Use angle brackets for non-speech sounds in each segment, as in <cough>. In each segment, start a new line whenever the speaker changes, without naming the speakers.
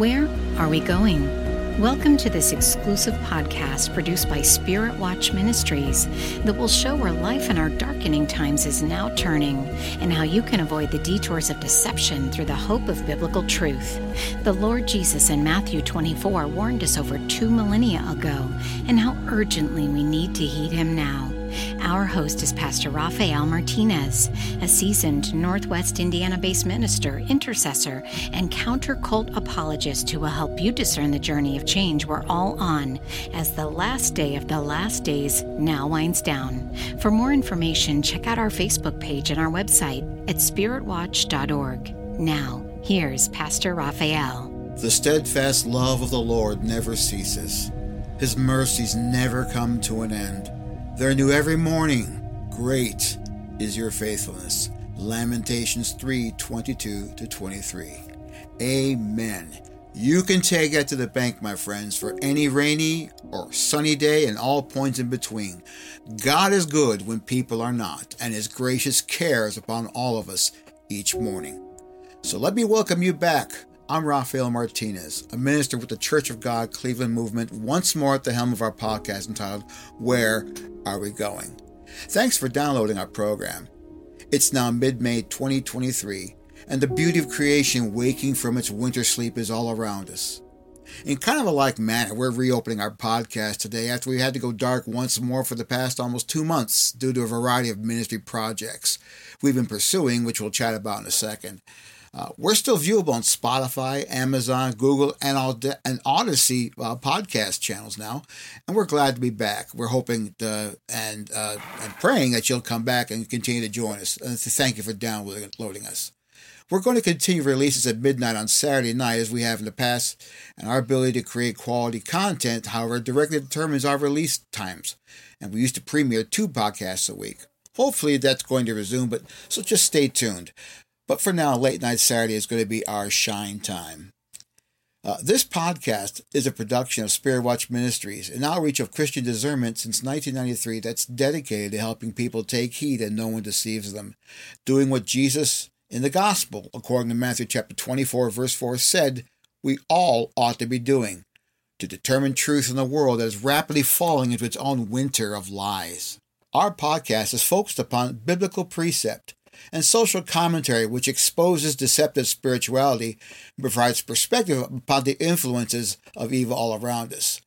Where are we going? Welcome to this exclusive podcast produced by Spirit Watch Ministries that will show where life in our darkening times is now turning and how you can avoid the detours of deception through the hope of biblical truth. The Lord Jesus in Matthew 24 warned us over two millennia ago and how urgently we need to heed him now. Our host is Pastor Rafael Martinez, a seasoned Northwest Indiana based minister, intercessor, and counter cult apologist who will help you discern the journey of change we're all on as the last day of the last days now winds down. For more information, check out our Facebook page and our website at spiritwatch.org. Now, here's Pastor Rafael.
The steadfast love of the Lord never ceases. His mercies never come to an end. They're new every morning. Great is your faithfulness. Lamentations 3 22 to 23. Amen. You can take it to the bank, my friends, for any rainy or sunny day and all points in between. God is good when people are not, and His gracious cares upon all of us each morning. So let me welcome you back I'm Rafael Martinez, a minister with the Church of God Cleveland Movement, once more at the helm of our podcast entitled Where Are We Going? Thanks for downloading our program. It's now mid May 2023, and the beauty of creation waking from its winter sleep is all around us. In kind of a like manner, we're reopening our podcast today after we had to go dark once more for the past almost two months due to a variety of ministry projects we've been pursuing, which we'll chat about in a second. Uh, we're still viewable on Spotify, Amazon, Google, and all and Odysee uh, podcast channels now, and we're glad to be back. We're hoping to, and uh, and praying that you'll come back and continue to join us. And to thank you for downloading us. We're going to continue releases at midnight on Saturday night as we have in the past, and our ability to create quality content, however, directly determines our release times. And we used to premiere two podcasts a week. Hopefully that's going to resume, but so just stay tuned. But for now, Late Night Saturday is going to be our shine time. Uh, this podcast is a production of Spirit Watch Ministries, an outreach of Christian discernment since 1993 that's dedicated to helping people take heed and no one deceives them, doing what Jesus in the gospel, according to Matthew chapter 24, verse 4, said we all ought to be doing to determine truth in a world that is rapidly falling into its own winter of lies. Our podcast is focused upon biblical precept and social commentary, which exposes deceptive spirituality and provides perspective upon the influences of evil all around us.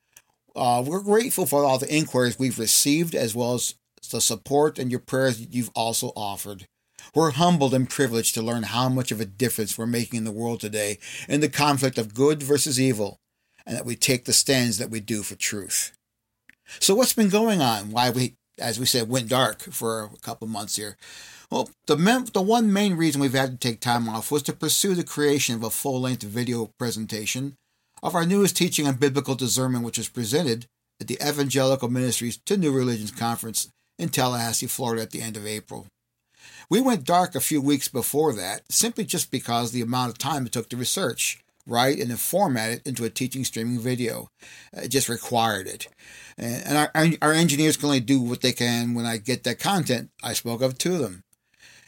Uh, we're grateful for all the inquiries we've received, as well as the support and your prayers you've also offered. We're humbled and privileged to learn how much of a difference we're making in the world today in the conflict of good versus evil, and that we take the stands that we do for truth. So, what's been going on? Why we, as we said, went dark for a couple months here? Well, the, the one main reason we've had to take time off was to pursue the creation of a full length video presentation of our newest teaching on biblical discernment, which was presented at the Evangelical Ministries to New Religions Conference in Tallahassee, Florida at the end of April. We went dark a few weeks before that, simply just because the amount of time it took to research, write, and then format it into a teaching streaming video. It just required it. And our, our engineers can only do what they can when I get that content I spoke of to them.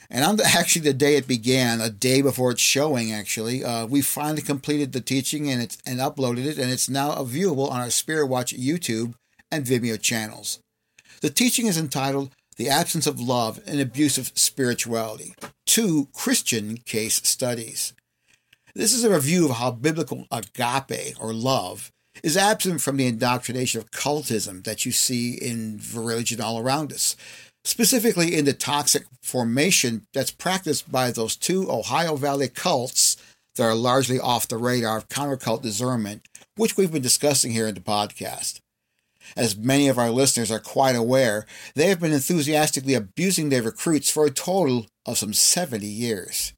And on the, <laughs> actually the day it began, a day before its showing, actually, uh, we finally completed the teaching and it's and uploaded it, and it's now viewable on our Spirit Watch YouTube and Vimeo channels. The teaching is entitled "The Absence of Love and Abusive Spirituality: Two Christian Case Studies." This is a review of how biblical agape or love is absent from the indoctrination of cultism that you see in religion all around us specifically in the toxic formation that's practiced by those two Ohio Valley cults that are largely off the radar of countercult discernment, which we've been discussing here in the podcast. As many of our listeners are quite aware, they have been enthusiastically abusing their recruits for a total of some 70 years.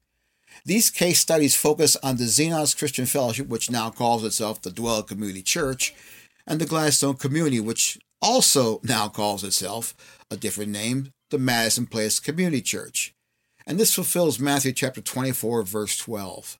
These case studies focus on the Xenos Christian Fellowship, which now calls itself the Dwell Community Church, and the Gladstone Community, which also now calls itself a different name, the Madison Place Community Church. And this fulfills Matthew chapter 24, verse 12.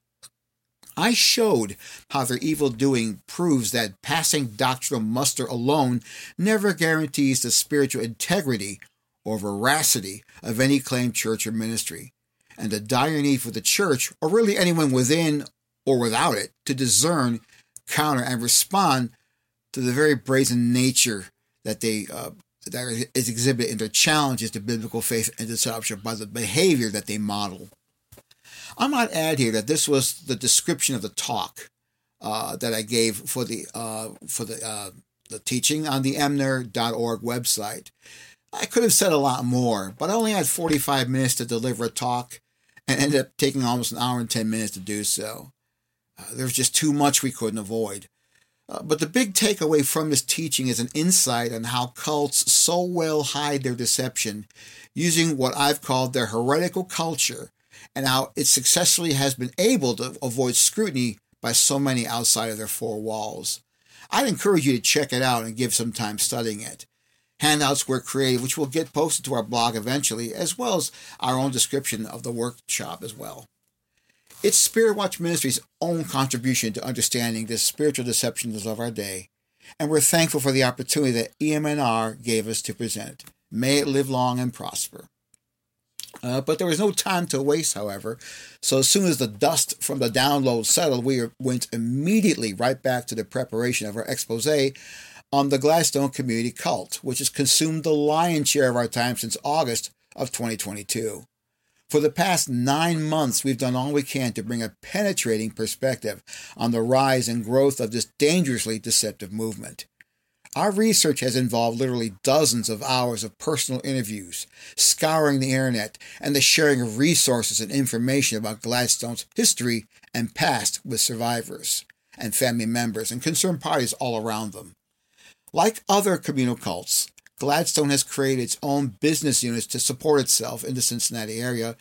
I showed how their evil doing proves that passing doctrinal muster alone never guarantees the spiritual integrity or veracity of any claimed church or ministry, and the dire need for the church, or really anyone within or without it, to discern, counter, and respond to the very brazen nature that they uh, that is exhibited in their challenges to biblical faith and discipleship by the behavior that they model. I might add here that this was the description of the talk uh, that I gave for the uh, for the uh, the teaching on the emner.org website. I could have said a lot more, but I only had 45 minutes to deliver a talk and ended up taking almost an hour and 10 minutes to do so. Uh, there was just too much we couldn't avoid. Uh, but the big takeaway from this teaching is an insight on how cults so well hide their deception using what I've called their heretical culture and how it successfully has been able to avoid scrutiny by so many outside of their four walls. I'd encourage you to check it out and give some time studying it. Handouts were created, which will get posted to our blog eventually, as well as our own description of the workshop as well. It's Spirit Watch Ministry's own contribution to understanding the spiritual deceptions of our day, and we're thankful for the opportunity that EMNR gave us to present. May it live long and prosper. Uh, but there was no time to waste, however. So as soon as the dust from the download settled, we went immediately right back to the preparation of our expose on the Gladstone community cult, which has consumed the lion's share of our time since August of 2022. For the past nine months, we've done all we can to bring a penetrating perspective on the rise and growth of this dangerously deceptive movement. Our research has involved literally dozens of hours of personal interviews, scouring the internet, and the sharing of resources and information about Gladstone's history and past with survivors and family members and concerned parties all around them. Like other communal cults, Gladstone has created its own business units to support itself in the Cincinnati area,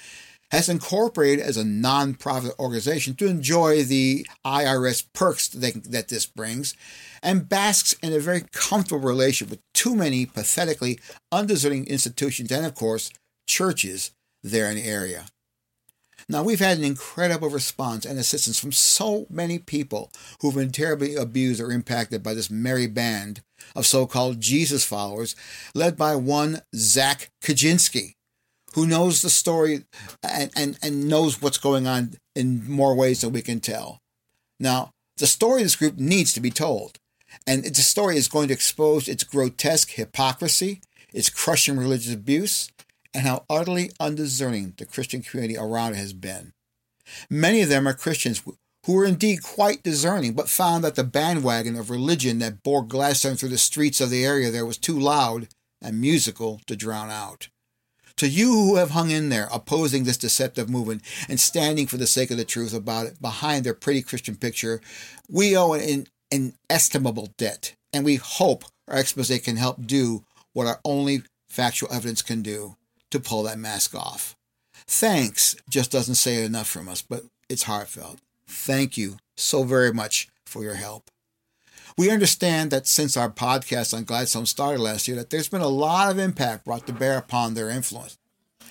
has incorporated as a nonprofit organization to enjoy the IRS perks that, this brings, and basks in a very comfortable relation with too many pathetically undeserving institutions and, of course, churches there in the area. Now, we've had an incredible response and assistance from so many people who've been terribly abused or impacted by this merry band of so called Jesus followers, led by one Zach Kaczynski, who knows the story and, and, and knows what's going on in more ways than we can tell. Now, the story of this group needs to be told. And the story is going to expose its grotesque hypocrisy, its crushing religious abuse, and how utterly undiscerning the Christian community around it has been. Many of them are Christians who were indeed quite discerning, but found that the bandwagon of religion that bore Gladstone through the streets of the area there was too loud and musical to drown out. To you who have hung in there, opposing this deceptive movement and standing for the sake of the truth about it behind their pretty Christian picture, we owe an inestimable debt, and we hope our expose can help do what our only factual evidence can do to pull that mask off. Thanks just doesn't say enough from us, but it's heartfelt. Thank you so very much for your help. We understand that since our podcast on Gladstone started last year, that there's been a lot of impact brought to bear upon their influence,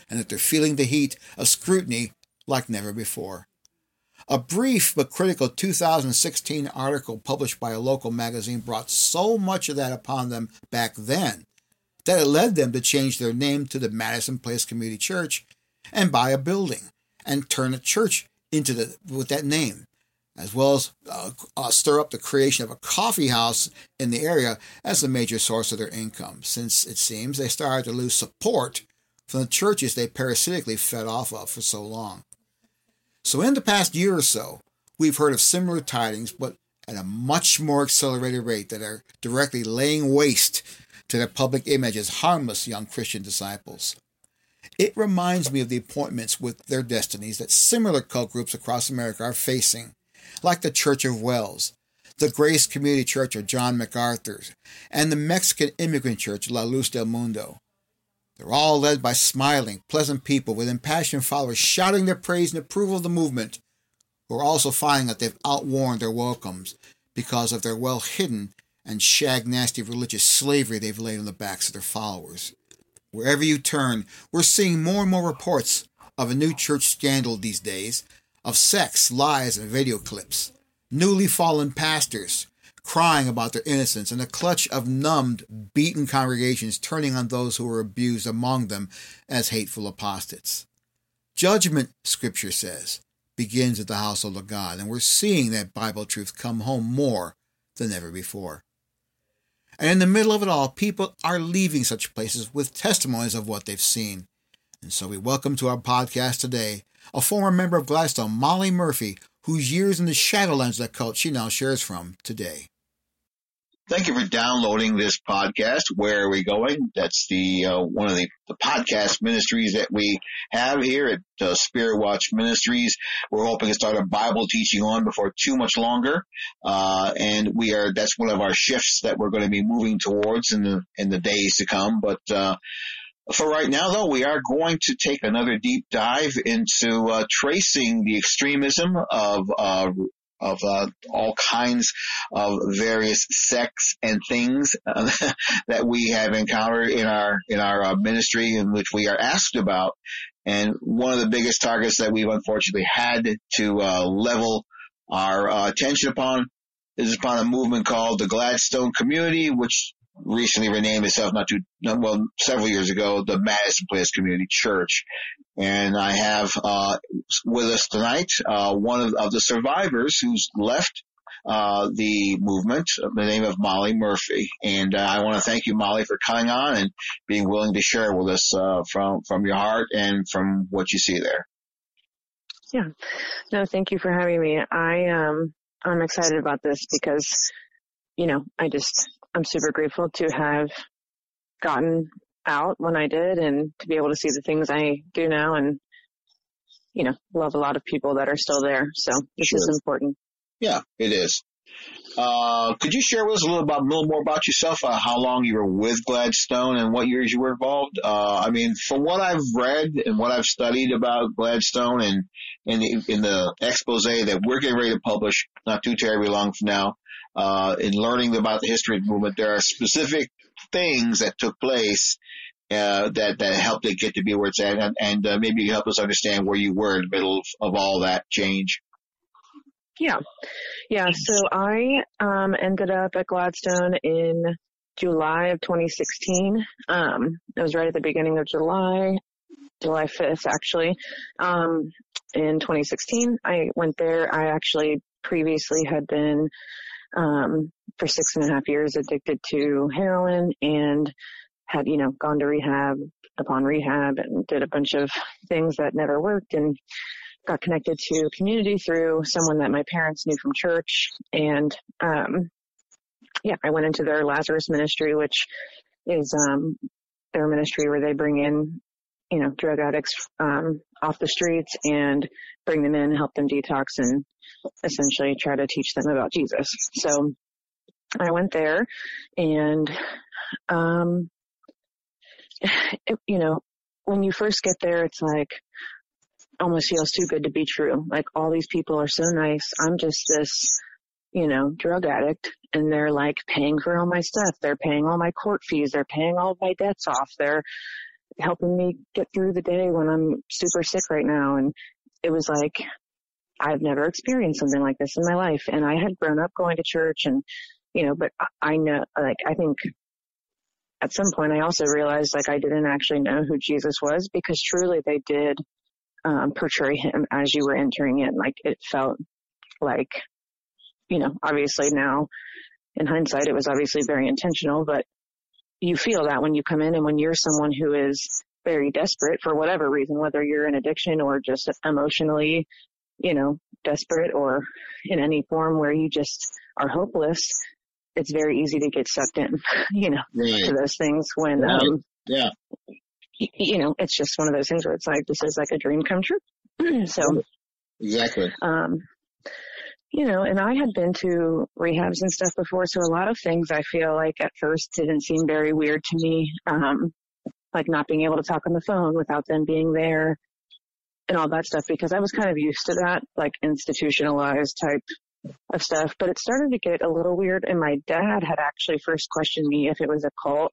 and that they're feeling the heat of scrutiny like never before. A brief but critical 2016 article published by a local magazine brought so much of that upon them back then that it led them to change their name to the Madison Place Community Church and buy a building and turn a church into the with that name, as well as uh, uh, stir up the creation of a coffee house in the area as a major source of their income. Since it seems they started to lose support from the churches they parasitically fed off of for so long. So, in the past year or so, we've heard of similar tidings, but at a much more accelerated rate that are directly laying waste to their public image as harmless young Christian disciples. It reminds me of the appointments with their destinies that similar cult groups across America are facing, like the Church of Wells, the Grace Community Church of John MacArthur's, and the Mexican Immigrant Church La Luz del Mundo. They're all led by smiling, pleasant people with impassioned followers shouting their praise and approval of the movement, who are also finding that they've outworn their welcomes because of their well hidden and shag nasty religious slavery they've laid on the backs of their followers. Wherever you turn, we're seeing more and more reports of a new church scandal these days, of sex, lies, and video clips. Newly fallen pastors, crying about their innocence, and a clutch of numbed, beaten congregations turning on those who were abused among them as hateful apostates. Judgment, Scripture says,
begins at the household of God, and we're seeing that Bible truth come home more than ever before. And in the middle of it all, people are leaving such places with testimonies of what they've seen. And so we welcome to our podcast today a former member of Gladstone, Mollie Murphy, whose years in the Shadowlands of that cult she now shares from today.
Thank you for downloading this podcast. Where are we going? That's the uh, one of the, the podcast ministries that we have here at uh, Spirit Watch Ministries. We're hoping to start a Bible teaching on before too much longer, uh, and we are that's one of our shifts that we're going to be moving towards in the in the days to come. But uh, for right now, though, we are going to take another deep dive into uh, tracing the extremism of uh, of uh, all kinds of various sects and things uh, <laughs> that we have encountered in our in our uh, ministry in which we are asked about. And one of the biggest targets that we've unfortunately had to uh, level our uh, attention upon is upon a movement called the Gladstone Community, which recently renamed itself not too well several years ago the Madison Place Community Church, and I have uh, with us tonight uh, one of, of, the survivors who's left uh, the movement, the name of Mollie Murphy, and uh, I want to thank you, Mollie, for coming on and being willing to share with us uh, from from your heart and from what you see there.
Yeah, no, thank you for having me. I um I'm excited about this because you know I just I'm super grateful to have gotten out when I did and to be able to see the things I do now and, you know, love a lot of people that are still there. So this sure. is important.
Yeah, it is. Uh, could you share with us a little about a little more about yourself? Uh, how long you were with Gladstone and what years you were involved? Uh, I mean, from what I've read and what I've studied about Gladstone and in the, in the expose that we're getting ready to publish, not too terribly long from now, uh, in learning about the history of the movement, there are specific things that took place uh, that that helped it get to be where it's at, and, and uh, maybe help us understand where you were in the middle of, of all that change.
Yeah, yeah. So I um, ended up at Gladstone in July of 2016. Um, it was right at the beginning of July, July 5th actually. Um, in 2016, I went there. I actually previously had been um, for six and a half years addicted to heroin and had, you know, gone to rehab upon rehab and did a bunch of things that never worked and got connected to community through someone that my parents knew from church. And, um, yeah, I went into their Lazarus ministry, which is, um, their ministry where they bring in, you know, drug addicts, um, off the streets and bring them in, help them detox and essentially try to teach them about Jesus. So I went there and, um, it, you know, when you first get there, it's like, almost feels too good to be true. Like all these people are so nice. I'm just this, you know, drug addict and they're like paying for all my stuff. They're paying all my court fees. They're paying all my debts off. They're helping me get through the day when I'm super sick right now. And it was like, I've never experienced something like this in my life. And I had grown up going to church and, you know, but I know, like, I think at some point I also realized like I didn't actually know who Jesus was because truly they did, um, portray him as you were entering in. Like it felt like, you know, obviously now in hindsight, it was obviously very intentional, but you feel that when you come in and when you're someone who is very desperate for whatever reason, whether you're in addiction or just emotionally you know, desperate or in any form where you just are hopeless, it's very easy to get sucked in, <laughs> you know, right. to those things when, right. um,
yeah,
you know, it's just one of those things where it's like, this is like a dream come true. <clears throat> so,
exactly.
Um, you know, and I had been to rehabs and stuff before, so a lot of things I feel like at first didn't seem very weird to me. Um, like not being able to talk on the phone without them being there, and all that stuff because I was kind of used to that, like institutionalized type of stuff. But it started to get a little weird and my dad had actually first questioned me if it was a cult,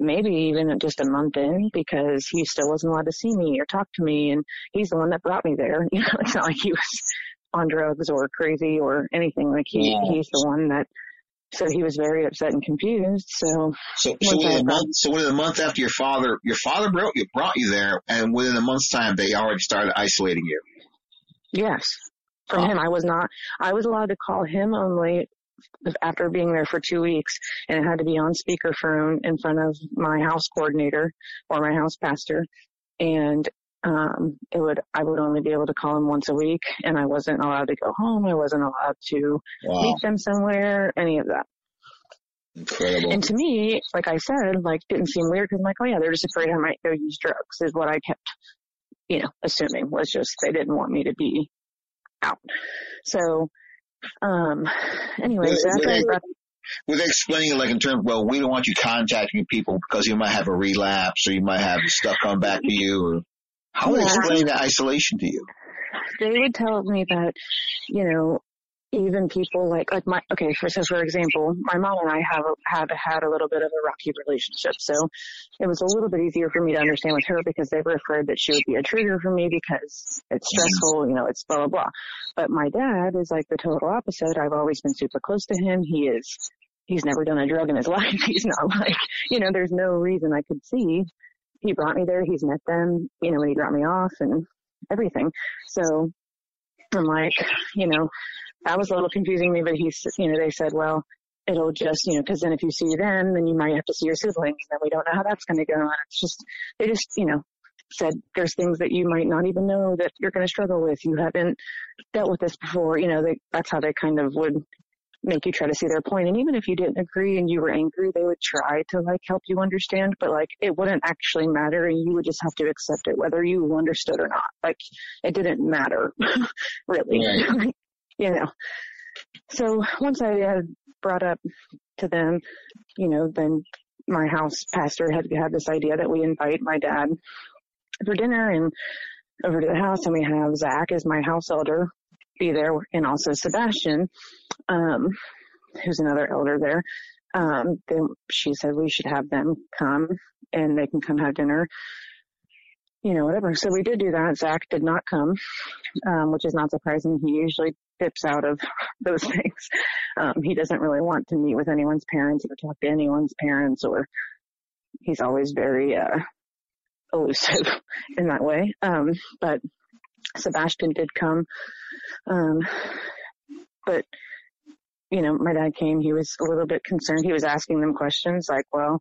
maybe even just a month in because he still wasn't allowed to see me or talk to me and he's the one that brought me there. <laughs> You know, it's not like he was on drugs or crazy or anything. Like he, yeah. he's the one that so he was very upset and confused. So,
so, so within a month, so within a month after your father, your father brought you, brought you there, and within a month's time, they already started isolating you.
Yes. From him, I was not, I was allowed to call him only after being there for two weeks and it had to be on speakerphone in front of my house coordinator or my house pastor. And, um, it would, I would only be able to call him once a week and I wasn't allowed to go home. I wasn't allowed to
Wow.
meet them somewhere, any of that.
Incredible.
And to me, like I said, like didn't seem weird because I'm like, oh yeah, they're just afraid I might go use drugs is what I kept, you know, assuming was just they didn't want me to be out. So, um, anyways,
Were- were
after I
they-
brought,
Were they explaining it like in terms, well, we don't want you contacting people because you might have a relapse or you might have stuff come back to you or how would
Yeah.
explain the isolation to you?
they would tell me that, you know, even people like like my okay, for so for example, my mom and I have have had a little bit of a rocky relationship, so it was a little bit easier for me to understand with her because they were afraid that she would be a trigger for me because it's mm-hmm. stressful, you know, it's blah blah blah. But my dad is like the total opposite. I've always been super close to him. He is he's never done a drug in his <laughs> life. He's not like you know, there's no reason I could see. He brought me there. He's met them, you know, when he dropped me off and everything. So I'm like, you know, that was a little confusing me, but he's, you know, they said, well, it'll just, you know, cause then if you see them, then you might have to see your siblings and we don't know how that's going to go. And it's just, they just, you know, said there's things that you might not even know that you're going to struggle with. You haven't dealt with this before. You know, they, that's how they kind of would make you try to see their point. And even if you didn't agree and you were angry, they would try to like help you understand, but like it wouldn't actually matter and you would just have to accept it whether you understood or not. Like it didn't matter <laughs> really. <laughs> you know. So once I had brought up to them, you know, then my house pastor had had this idea that we invite my dad for dinner and over to the house and we have Zach as my house elder be there and also Sebastian, um, who's another elder there. Um, then she said we should have them come and they can come have dinner. You know, whatever. So we did do that. Zach did not come, um, which is not surprising. He usually dips out of <laughs> those things. Um, he doesn't really want to meet with anyone's parents or talk to anyone's parents or he's always very, uh, elusive <laughs> in that way. Um, but Sebastian did come. Um, but you know, my dad came, he was a little bit concerned. He was asking them questions like, well,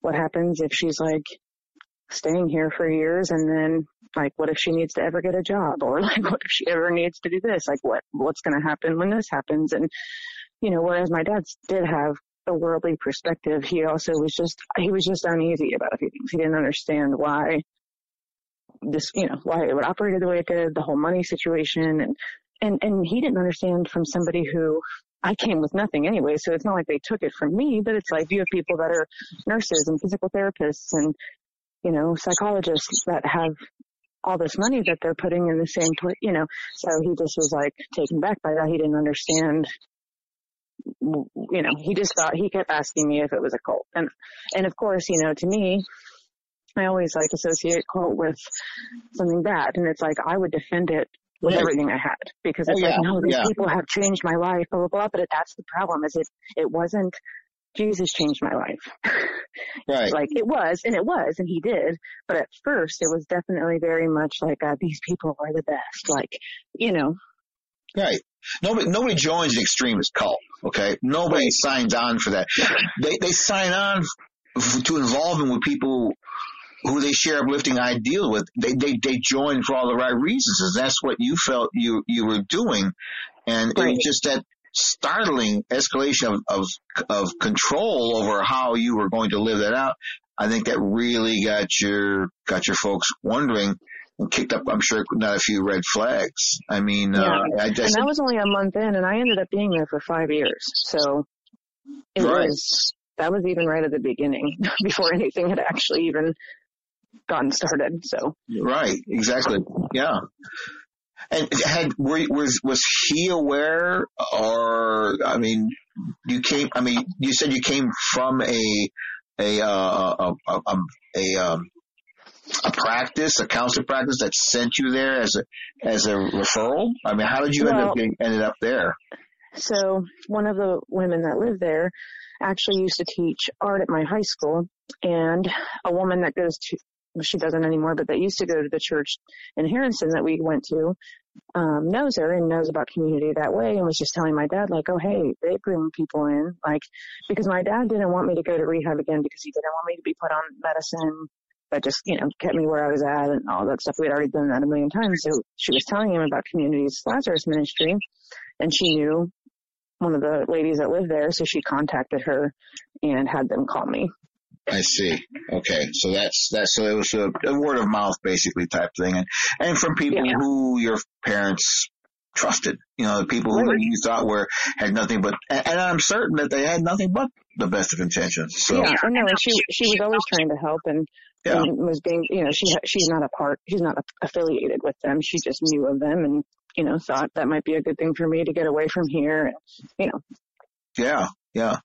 what happens if she's like staying here for years and then like what if she needs to ever get a job or <laughs> like what if she ever needs to do this? Like what what's gonna happen when this happens? And you know, whereas my dad did have a worldly perspective, he also was just he was just uneasy about a few things. He didn't understand why this you know, why it would operate the way it did, the whole money situation and and and he didn't understand from somebody who I came with nothing anyway, so it's not like they took it from me, but it's like you have people that are nurses and physical therapists and, you know, psychologists that have all this money that they're putting in the same place, you know, so he just was like taken back by that. He didn't understand, you know, he just thought, he kept asking me if it was a cult. And, and of course, you know, to me, I always like associate cult with something bad. And it's like, I would defend it with
Right.
everything I had because it's
Oh,
like,
yeah,
no, these
yeah.
people have changed my life, blah, blah, blah. But it, that's the problem is it, it wasn't, Jesus changed my life. <laughs>
Right.
like it was, and it was, and he did. But at first it was definitely very much like, uh, these people are the best. Like, you know,
Right. Nobody, nobody joins an extremist cult. Okay. Nobody signs on for that. They, they sign on to involvement with people who they share uplifting ideals with. They, they, they join for all the right reasons. And that's what you felt you, you were doing. And it was just that startling escalation of, of, of control over how you were going to live that out. I think that really got your, got your folks wondering and kicked up, I'm sure, not a few red flags. I mean, uh,
Yeah.
I
and
just,
that was only a month in, and I ended up being there for five years. So it
Right.
was that was even right at the beginning <laughs> before anything had actually even gotten started. So
Right, exactly. Yeah. And had were, was was he aware, or I mean, you came? I mean, you said you came from a a uh, a a, a, a, um, a practice, a counselor practice that sent you there as a as a referral. I mean, how did you end up getting ended up there?
So one of the women that lived there actually used to teach art at my high school and a woman that goes to she doesn't anymore, but that used to go to the church in Harrison that we went to, um, knows her and knows about community that way and was just telling my dad like, oh hey, they bring people in, like, because my dad didn't want me to go to rehab again because he didn't want me to be put on medicine that just, you know, kept me where I was at and all that stuff. We had already done that a million times. So she was telling him about Community's Lazarus ministry and she knew one of the ladies that lived there. So she contacted her and had them call me.
I see. Okay, so that's that's so it was a, a word of mouth basically type thing, and and from people yeah. who your parents trusted, you know, the people who you thought were had nothing but, and, and I'm certain that they had nothing but the best of intentions. So
yeah, I know, and she she was always trying to help, and yeah. and was being, you know, she she's not a part, she's not affiliated with them. She just knew of them, and you know, thought that might be a good thing for me to get away from here. And, you know.
Yeah, yeah.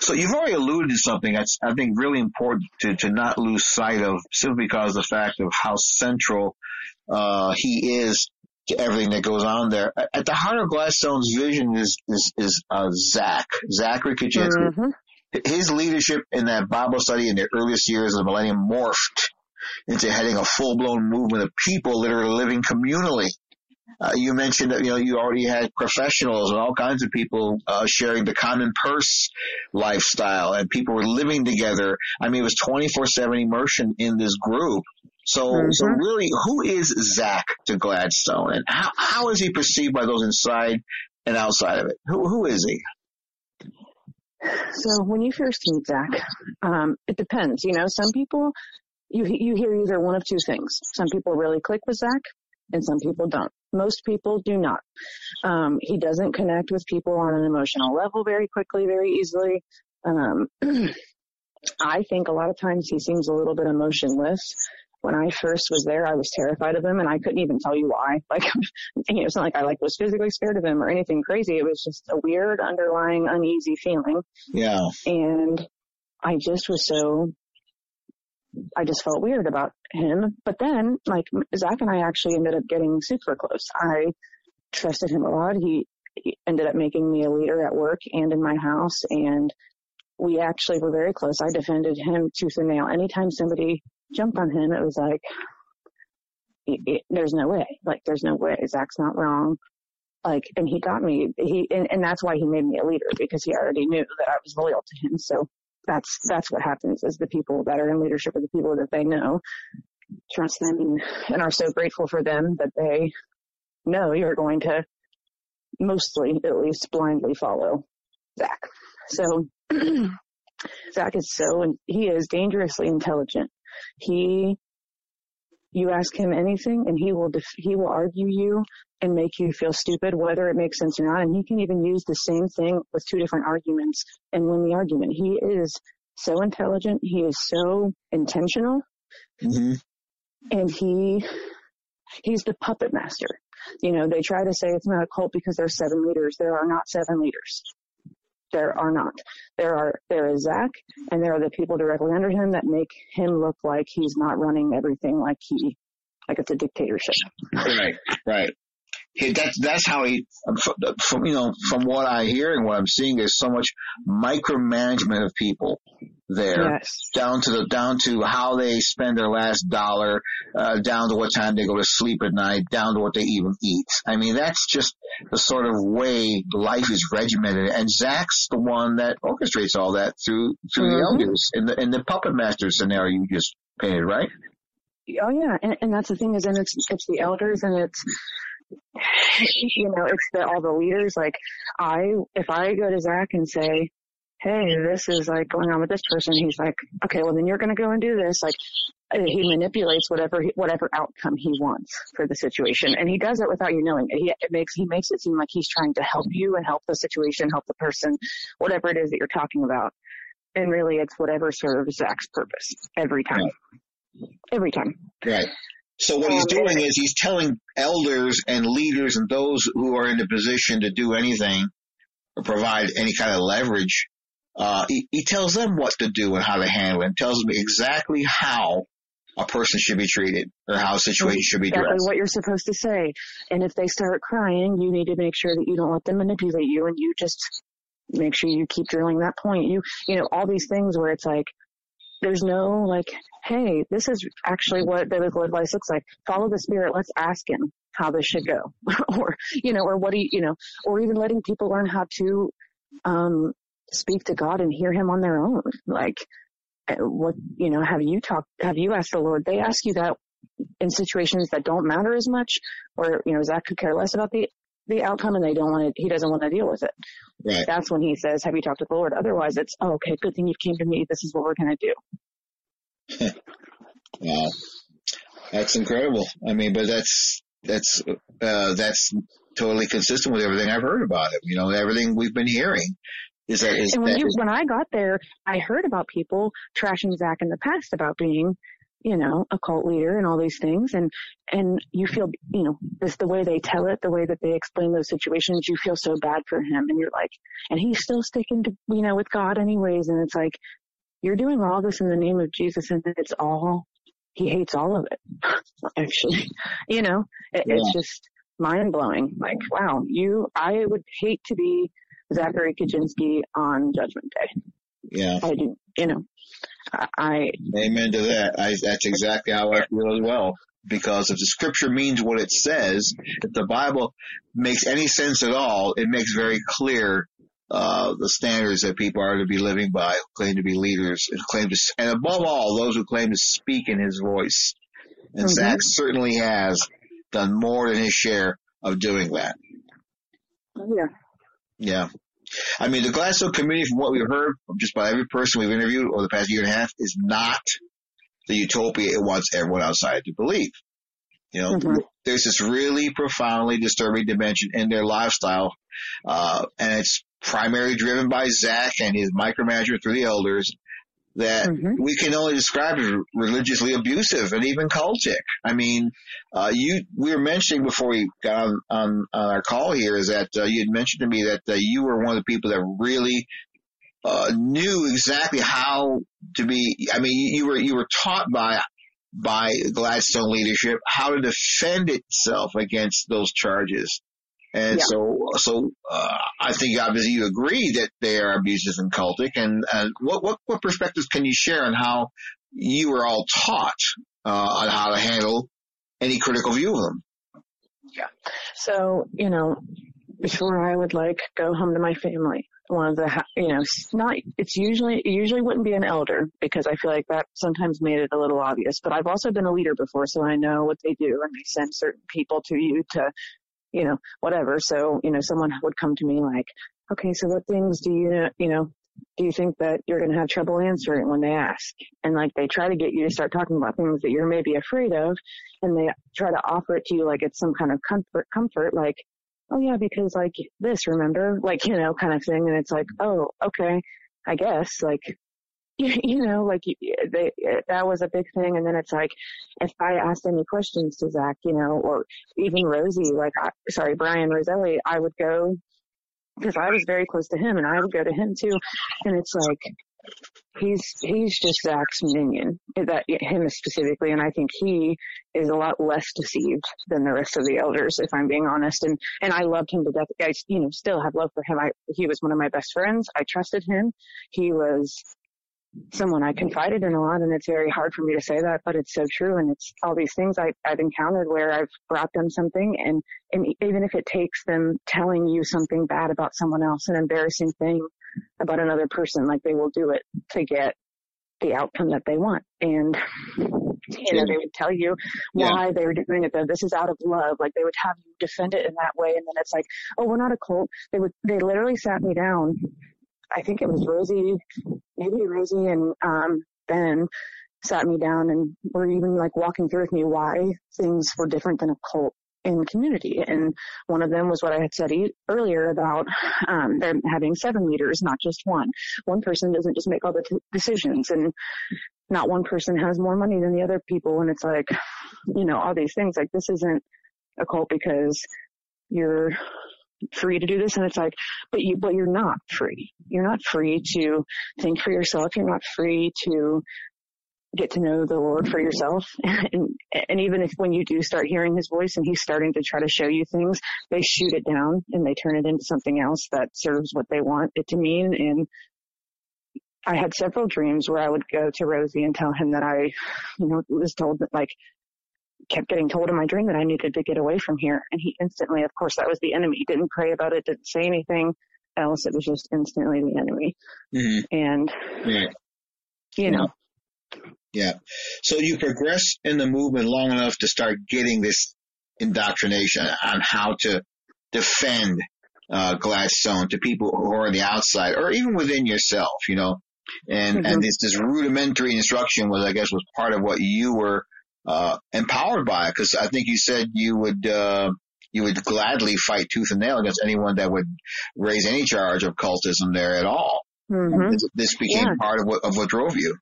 So you've already alluded to something that's I think really important to to not lose sight of, simply because of the fact of how central uh, he is to everything that goes on there. At the heart of Gladstone's vision is is is uh, Zach Zachary Kaczynski. Mm-hmm his leadership in that Bible study in the earliest years of the millennium morphed into heading a full-blown movement of people that are living communally. Uh, you mentioned that you know you already had professionals and all kinds of people uh, sharing the common purse lifestyle, and people were living together. I mean, it was twenty four seven immersion in this group. So, mm-hmm. so really, who is Zach to Gladstone, and how how is he perceived by those inside and outside of it? Who who is he?
So when you first meet Zach, um, it depends. You know, some people you you hear either one of two things. Some people really click with Zach, and some people don't. Most people do not. Um, he doesn't connect with people on an emotional level very quickly, very easily. Um, <clears throat> I think a lot of times he seems a little bit emotionless when I first was there, I was terrified of him and I couldn't even tell you why. <laughs> Like, you know, it's not like I like was physically scared of him or anything crazy. It was just a weird underlying uneasy feeling.
Yeah.
And I just was so, I just felt weird about him. But then, like, Zach and I actually ended up getting super close. I trusted him a lot. He, he ended up making me a leader at work and in my house and we actually were very close. I defended him tooth and nail. Anytime somebody jumped on him, it was like, it, it, there's no way. Like, there's no way. Zach's not wrong. Like, and he got me. He, and, and that's why he made me a leader because he already knew that I was loyal to him. So that's, that's what happens is the people that are in leadership are the people that they know, trust them and, are so grateful for them that they know you're going to mostly, at least blindly follow Zach. So <clears throat> Zach is so, and he is dangerously intelligent. He, you ask him anything and he will, def- he will argue you and make you feel stupid, whether it makes sense or not. And he can even use the same thing with two different arguments and win the argument. He is so intelligent. He is so intentional. Mm-hmm. And he, he's the puppet master. You know, they try to say it's not a cult because there's seven leaders. There are not seven leaders there are not. There are there is Zach, and there are the people directly under him that make him look like he's not running everything like he like it's a dictatorship.
Right, right. He, that's that's how he. From you know, from what I hear and what I'm seeing, there's so much micromanagement of people there,
yes.
down to the down to how they spend their last dollar, uh, down to what time they go to sleep at night, down to what they even eat. I mean, that's just the sort of way life is regimented. And Zach's the one that orchestrates all that through through mm-hmm. the elders in the in the puppet master scenario you just painted, right?
Oh yeah, and, and that's the thing is, and it's it's the elders and it's <laughs> you know it's the all the leaders. Like I, if I go to Zach and say, hey, this is like going on with this person. He's like, okay, well then you're going to go and do this. Like uh, he manipulates whatever, he, whatever outcome he wants for the situation. And he does it without you knowing it. He, it makes, he makes it seem like he's trying to help you and help the situation, help the person, whatever it is that you're talking about. And really it's whatever serves Zach's purpose every time. Right. Every time.
Right. So what he's um, doing is he's telling elders and leaders and those who are in the position to do anything or provide any kind of leverage uh, he, he, tells them what to do and how to handle it. Tells them exactly how a person should be treated or how a situation should be
exactly
addressed.
what you're supposed to say. And if they start crying, you need to make sure that you don't let them manipulate you and you just make sure you keep drilling that point. You, you know, all these things where it's like, there's no like, hey, this is actually what biblical advice looks like. Follow the spirit. Let's ask him how this should go. <laughs> or, you know, or what do you, you know, or even letting people learn how to, um, speak to God and hear him on their own. Like, uh, what, you know, have you talked, have you asked the Lord? They ask you that in situations that don't matter as much, or, you know, Zach could care less about the, the outcome and they don't want to, he doesn't want to deal with it.
Right.
That's when he says, have you talked to the Lord? Otherwise it's, oh, okay, good thing you came to me. This is what we're going to
do. <laughs> wow. That's incredible. I mean, but that's, that's, uh, that's totally consistent with everything I've heard about it. You know, everything we've been hearing is that, is
and when
that
you,
is,
when I got there, I heard about people trashing Zach in the past about being, you know, a cult leader and all these things. And, and you feel, you know, this, the way they tell it, the way that they explain those situations, you feel so bad for him. And you're like, and he's still sticking to, you know, with God anyways. And it's like, you're doing all this in the name of Jesus and it's all, he hates all of it. <laughs> Actually, you know, it,
Yeah.
it's just mind blowing. Like, wow, you, I would hate to be Zachary Kaczynski on Judgment Day.
Yeah.
I do, you know, I,
Amen to that. I, that's exactly how I feel as well. Because if the scripture means what it says, if the Bible makes any sense at all, it makes very clear uh, the standards that people are to be living by, who claim to be leaders, and claim to, and above all, those who claim to speak in His voice. And
Mhm.
Zach certainly has done more than his share of doing that.
yeah,
Yeah. I mean, the Glasgow community, from what we've heard from just about every person we've interviewed over the past year and a half, is not the utopia it wants everyone outside to believe. You know,
Mhm.
there's this really profoundly disturbing dimension in their lifestyle, uh, and it's primarily driven by Zach and his micromanagement through the elders that
Mhm.
we can only describe as religiously abusive and even cultic. I mean, uh, you, we were mentioning before we got on, on, on our call here is that uh, you had mentioned to me that uh, you were one of the people that really uh, knew exactly how to be. I mean, you, you were you were taught by by Gladstone leadership how to defend itself against those charges. And
Yeah.
so, so uh, I think obviously you agree that they are abusive and cultic. And, and what, what what perspectives can you share on how you were all taught uh, on how to handle any critical view of them? Yeah.
So, you know, before I would like go home to my family, one of the, you know, not, it's usually, it usually wouldn't be an elder because I feel like that sometimes made it a little obvious, but I've also been a leader before, so I know what they do and they send certain people to you to, you know, whatever. So, you know, someone would come to me like, okay, so what things do you, you know, do you think that you're going to have trouble answering when they ask? And like they try to get you to start talking about things that you're maybe afraid of and they try to offer it to you like it's some kind of comfort, comfort, like, oh yeah, because like this, remember, like, you know, kind of thing. And it's like, oh, okay, I guess, like, <laughs> you, know, like they, that was a big thing. And then it's like, if I asked any questions to Zach, you know, or even Rosie, like, I, sorry, Brian Roselli, I would go because I was very close to him and I would go to him too. And it's like, he's, he's just Zach's minion, eh, that him specifically. And I think he is a lot less deceived than the rest of the elders, if I'm being honest. And, and I loved him to death. I, you know, still have love for him. I, he was one of my best friends. I trusted him. He was someone I confided in a lot and it's very hard for me to say that, but it's so true. And it's all these things I, I've encountered where I've brought them something and, and even if it takes them telling you something bad about someone else, an embarrassing thing about another person, like they will do it to get the outcome that they want. And, you know, they would tell you
Yeah.
why they were doing it though. This is out of love. Like they would have you defend it in that way. And then it's like, oh, we're not a cult. They would, they literally sat me down. I think it was Rosie, maybe Rosie and, um, Ben sat me down and were even like walking through with me why things were different than a cult in community. And one of them was what I had said earlier about, um, them having seven leaders, not just one. One person doesn't just make all the t- decisions and not one person has more money than the other people. And it's like, you know, all these things like this isn't a cult because you're free to do this. And it's like, but you, but you're not free. You're not free to think for yourself. You're not free to get to know the Lord for yourself. <laughs> And, and even if when you do start hearing his voice and he's starting to try to show you things, they shoot it down and they turn it into something else that serves what they want it to mean. And I had several dreams where I would go to Rosie and tell him that I, you know, was told that like, kept getting told in my dream that I needed to get away from here. And he instantly, of course, that was the enemy. Didn't pray about it, didn't say anything else. It was just instantly the enemy. Mm-hmm. And, yeah. you know.
Yeah. So you progress in the movement long enough to start getting this indoctrination on how to defend uh, Gladstone to people who are on the outside or even within yourself, you know. And mm-hmm. and this this rudimentary instruction was, I guess, was part of what you were uh, empowered by. it. Because I think you said you would uh, you would gladly fight tooth and nail against anyone that would raise any charge of cultism there at all. Mm-hmm. This, this, became yeah. part of what of what drove you.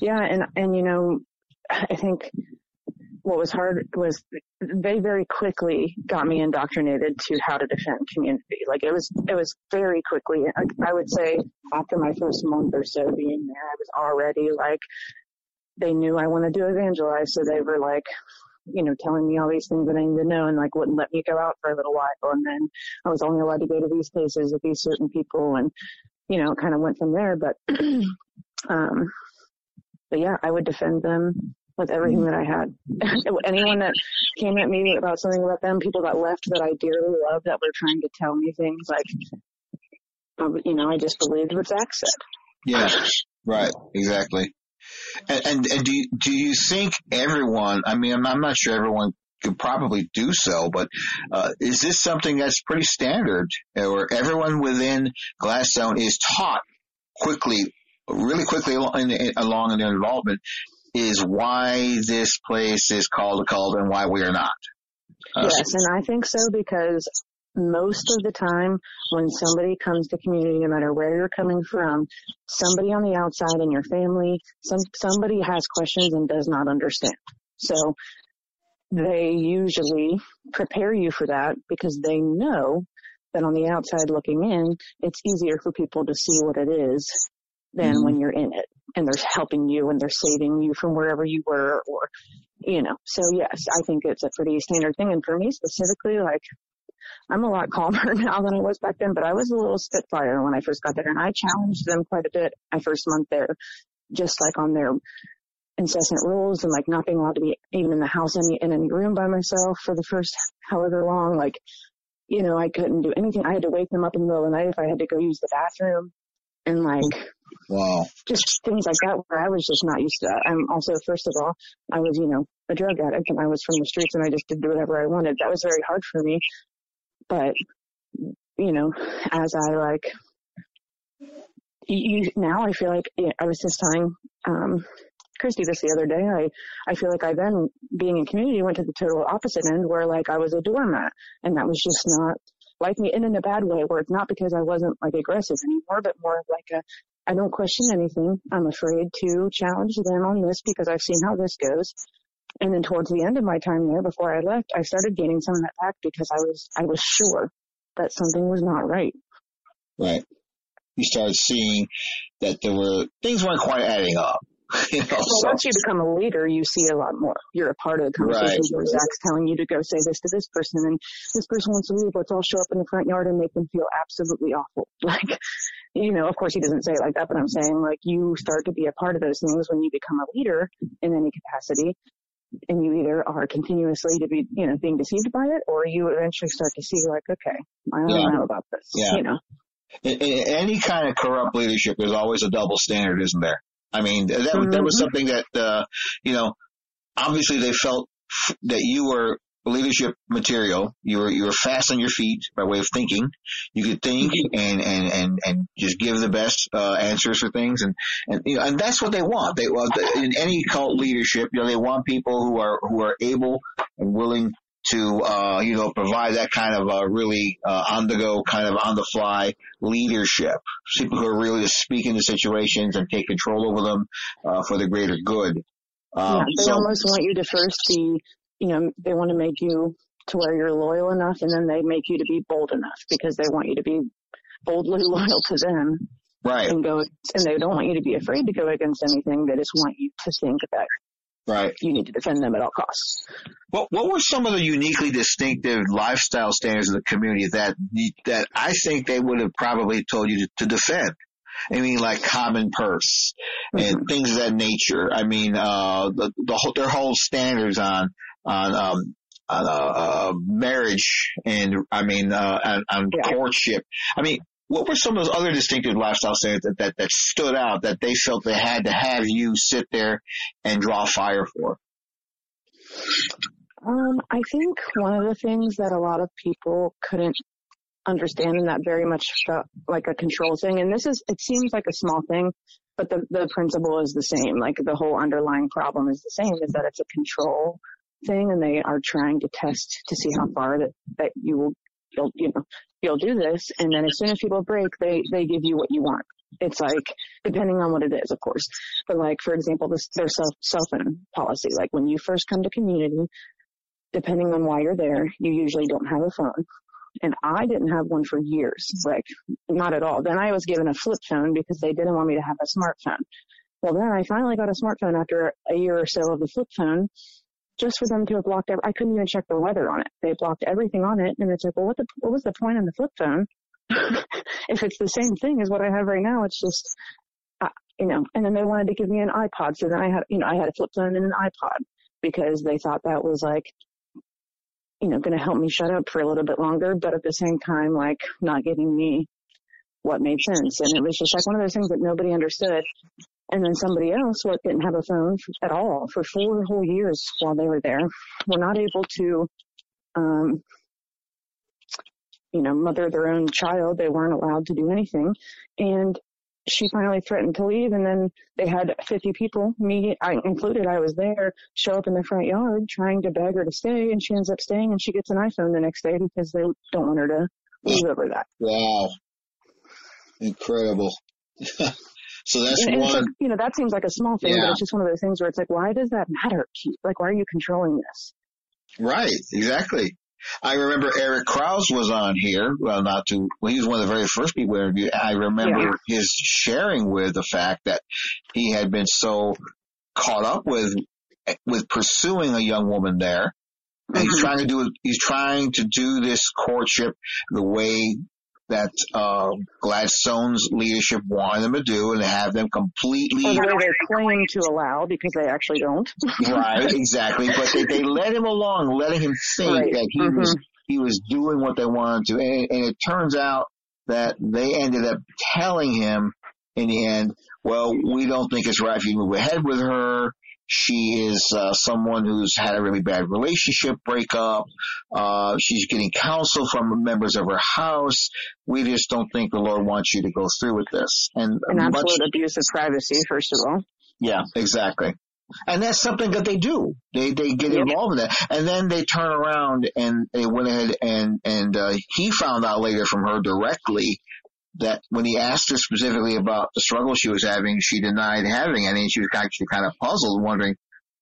Yeah, and and you know, I think what was hard was they very quickly got me indoctrinated to how to defend community. Like it was, it was very quickly. I, I would say after my first month or so being there, I was already like, they knew I wanted to evangelize, so they were like, you know, telling me all these things that I needed to know and like wouldn't let me go out for a little while. And then I was only allowed to go to these places with these certain people and, you know, it kind of went from there. But, <clears throat> um, but yeah, I would defend them with everything that I had. <laughs> Anyone that came at me about something about them, people that left that I dearly loved that were trying to tell me things like, you know, I just believed what Zach said.
Yeah, right, exactly. And, and, and do you, do you think everyone, I mean, I'm, I'm not sure everyone could probably do so, but uh, is this something that's pretty standard or everyone within Gladstone is taught quickly, really quickly along in, along in their involvement is why this place is called a cult and why we are not.
Uh, yes, and I think so because most of the time when somebody comes to community, no matter where you're coming from, somebody on the outside in your family, some, somebody has questions and does not understand. So they usually prepare you for that because they know that on the outside looking in, it's easier for people to see what it is than mm-hmm. when you're in it and they're helping you and they're saving you from wherever you were or, you know, so yes, I think it's a pretty standard thing. And for me specifically, like, I'm a lot calmer <laughs> now than I was back then, but I was a little spitfire when I first got there and I challenged them quite a bit my first month there, just like on their incessant rules and like not being allowed to be even in the house any, in any room by myself for the first however long. Like, you know, I couldn't do anything. I had to wake them up in the middle of the night if I had to go use the bathroom and like
wow
just things like that where i was just not used to that i'm also first of all i was you know a drug addict and i was from the streets and i just did whatever i wanted that was very hard for me but you know as i like you now i feel like i was just telling um Christy this the other day. I, I feel like I then, being in community, went to the total opposite end where like I was a doormat and that was just not like me and in a bad way where it's not because I wasn't like aggressive anymore, but more of like a, I don't question anything. I'm afraid to challenge them on this because I've seen how this goes. And then towards the end of my time there, before I left, I started gaining some of that back because I was, I was sure that something was not right.
Right. You started seeing that there were, things weren't quite adding up. <laughs>
You know, well, so. once you become a leader, you see a lot more. You're a part of the conversation right. where Zach's telling you to go say this to this person, and this person wants to leave. Let's all show up in the front yard and make them feel absolutely awful. <laughs> Like, you know, of course he doesn't say it like that, but I'm saying like you start to be a part of those things when you become a leader in any capacity, and you either are continuously to be, you know, being deceived by it, or you eventually start to see like, okay, I don't yeah. know about this. Yeah. You know.
In, in any kind of corrupt leadership, there's always a double standard, isn't there? I mean, that, mm-hmm. that was something that, uh, you know, obviously they felt that you were leadership material. You were, you were fast on your feet by way of thinking. You could think mm-hmm. and, and, and, and just give the best, uh, answers for things. And, and, you know, and that's what they want. They, want in any cult leadership, you know, they want people who are, who are able and willing to uh, you know provide that kind of uh, really uh, on the go kind of on the fly leadership. People who are really to speak into situations and take control over them uh, for the greater good.
Um, yeah, they so, almost want you to first be, you know, they want to make you to where you're loyal enough, and then they make you to be bold enough because they want you to be boldly <laughs> loyal to them.
Right.
And go, and they don't want you to be afraid to go against anything. They just want you to think that
Right.
You need to defend them at all costs.
What What were some of the uniquely distinctive lifestyle standards of the community that that I think they would have probably told you to, to defend? I mean, like common purse and
Mm-hmm.
things of that nature. I mean, uh, the, the whole, their whole standards on, on, um, on, uh, uh, marriage and, I mean, uh, on, on
Yeah.
courtship. I mean, what were some of those other distinctive lifestyle standards that, that, that stood out that they felt they had to have you sit there and draw fire for?
Um, I think one of the things that a lot of people couldn't understand and that very much felt like a control thing, and this is, it seems like a small thing, but the, the principle is the same. Like the whole underlying problem is the same, is that it's a control thing and they are trying to test to see how far that, that you will, you'll, you know, you'll do this. And then as soon as people break, they, they give you what you want. It's like, depending on what it is, of course. But like, for example, this, their self, cell phone policy. Like when you first come to community, depending on why you're there, you usually don't have a phone. And I didn't have one for years, like not at all. Then I was given a flip phone because they didn't want me to have a smartphone. Well, then I finally got a smartphone after a year or so of the flip phone, just for them to have blocked. Every, I couldn't even check the weather on it. They blocked everything on it, and it's like, well, what the what was the point on the flip phone? <laughs> if it's the same thing as what I have right now, it's just, uh, you know. And then they wanted to give me an iPod, so then I had, you know, I had a flip phone and an iPod because they thought that was like you know, going to help me shut up for a little bit longer, but at the same time, like not giving me what made sense. And it was just like one of those things that nobody understood. And then somebody else what didn't have a phone at all for four whole years while they were there were not able to, um, you know, mother their own child. They weren't allowed to do anything. And she finally threatened to leave and then they had 50 people, me I included, I was there, show up in the front yard trying to beg her to stay and she ends up staying and she gets an iPhone the next day because they don't want her to leave over that.
Wow. Incredible. <laughs> so that's
And, and
one.
so, you know, that seems like a small thing,
Yeah.
but it's just one of those things where it's like, why does that matter? Like, why are you controlling this?
Right, exactly. I remember Eric Krause was on here. Well, not to, well, he was one of the very first people I interviewed. I remember
Yeah.
his sharing with the fact that he had been so caught up with, with pursuing a young woman there. And he's
Mhm.
trying to do, he's trying to do this courtship the way that, uh, Gladstone's leadership wanted them to do and have them completely
way they claim to allow because they actually don't.
right, <laughs> exactly. But they, they led him along, letting him think
Right.
that he
Mhm.
was he was doing what they wanted to, and, and it turns out that they ended up telling him in the end, well, we don't think it's right if you move ahead with her. She is uh, someone who's had a really bad relationship breakup. Uh, she's getting counsel from members of her house. We just don't think the Lord wants you to go through with this. And
An
much-
absolute abuse of privacy, first of all.
yeah, exactly. And that's something that they do. They they get
Yep.
involved in that, and then they turn around and they went ahead and and uh, he found out later from her directly that when he asked her specifically about the struggle she was having, she denied having any. And she was actually kind of puzzled, wondering,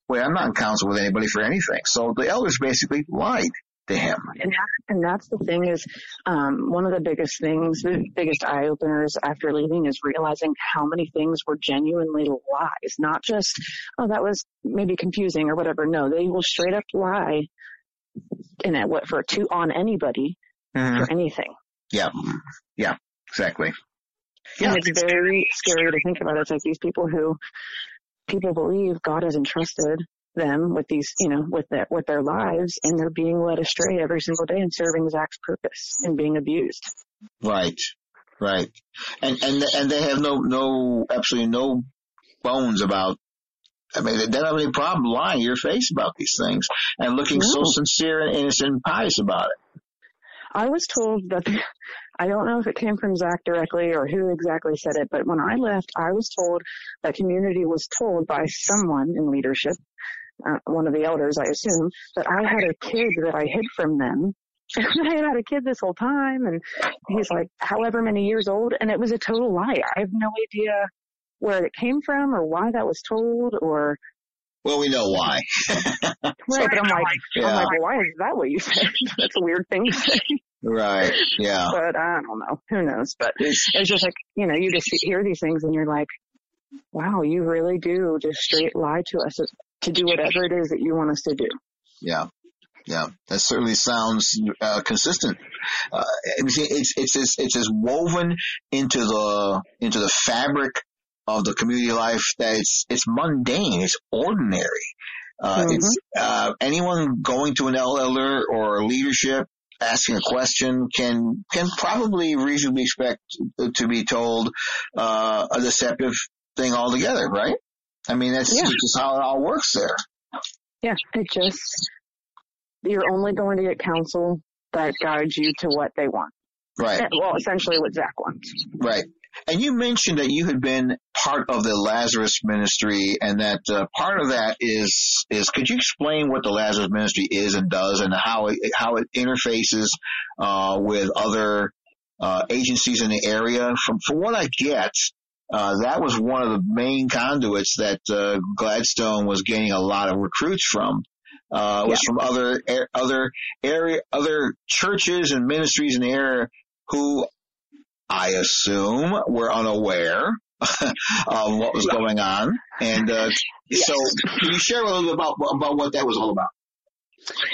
"Wait, I'm not in counsel with anybody for anything." So the elders basically lied to him.
And that, and that's the thing is, um, one of the biggest things, the biggest eye openers after leaving is realizing how many things were genuinely lies, not just, oh, that was maybe confusing or whatever. No, they will straight up lie in it, what for to on anybody for anything.
Yeah, yeah, exactly.
And it's very scary to think about. It's like these people who people believe God has entrusted them with these, you know, with their with their lives, and they're being led astray every single day and serving Zach's purpose and being abused.
Right, right, and and and they have no no absolutely no bones about. I mean, they don't have any problem lying your face about these things and looking so sincere and innocent and pious about it.
I was told that I don't know if it came from Zach directly or who exactly said it, but when I left, I was told that community was told by someone in leadership, uh, one of the elders, I assume, that I had a kid that I hid from them. <laughs> I had had a kid this whole time, and he's like however many years old, and it was a total lie. I have no idea where it came from or why that was told or
Well, we know why. <laughs>
right. But I'm like,
Yeah.
I'm like, well, why is that what you said? <laughs> That's a weird thing to say.
Right. Yeah. <laughs>
but I don't know. Who knows? But it's just like, you know, you just hear these things and you're like, wow, you really do just straight lie to us to do whatever it is that you want us to do.
Yeah. Yeah, that certainly sounds uh, consistent. Uh, it's, it's it's it's as woven into the into the fabric of the community life that it's it's mundane, it's ordinary. Uh, mm-hmm. It's uh, anyone going to an elder or leadership asking a question can can probably reasonably expect to be told uh, a deceptive thing altogether, right? I mean, that's yeah. just how it all works there.
Yeah, it just you're only going to get counsel that guides you to what they want.
Right.
Well, essentially what Zach wants.
Right. And you mentioned that you had been part of the Lazarus ministry and that uh, part of that is, is could you explain what the Lazarus ministry is and does and how it, how it interfaces, uh, with other, uh, agencies in the area? From, from what I get, uh, that was one of the main conduits that, uh, Gladstone was gaining a lot of recruits from. Uh, was yeah. from other, other area, other churches and ministries in the area who I assume were unaware <laughs> of what was going on. And uh, yes. so, can you share a little bit about about what that was all about?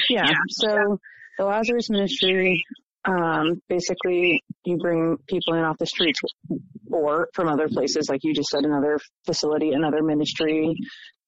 Yeah. So the Lazarus Ministry, um, basically, you bring people in off the streets or from other places, like you just said, another facility, another ministry,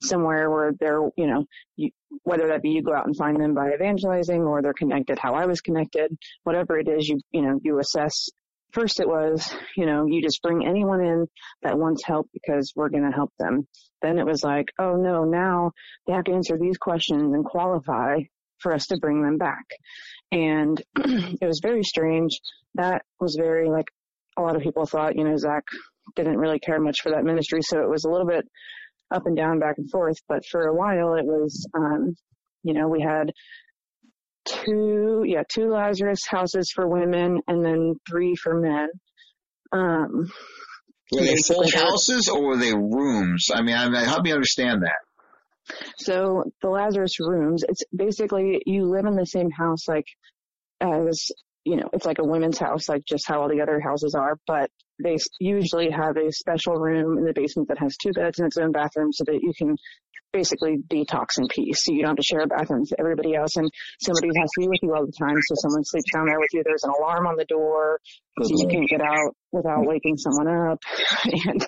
somewhere where they're, you know, you, whether that be you go out and find them by evangelizing or they're connected how I was connected, whatever it is, you, you know, you assess First it was, you know, you just bring anyone in that wants help because we're going to help them. Then it was like, oh no, now they have to answer these questions and qualify for us to bring them back. And <clears throat> it was very strange. That was very like a lot of people thought, you know, Zach didn't really care much for that ministry. So it was a little bit up and down, back and forth. But for a while it was, um, you know, we had two, yeah, two Lazarus houses for women and then three for men. Um,
were they full houses or were they rooms? I mean, I mean, help me understand that.
So the Lazarus rooms, it's basically you live in the same house like as, you know, it's like a women's house, like just how all the other houses are, but they usually have a special room in the basement that has two beds and its own bathroom so that you can basically detox in peace. So you don't have to share a bathroom with everybody else and somebody has to be with you all the time. So someone sleeps down there with you. There's an alarm on the door so you mm-hmm. can't get out without waking someone up. <laughs> And,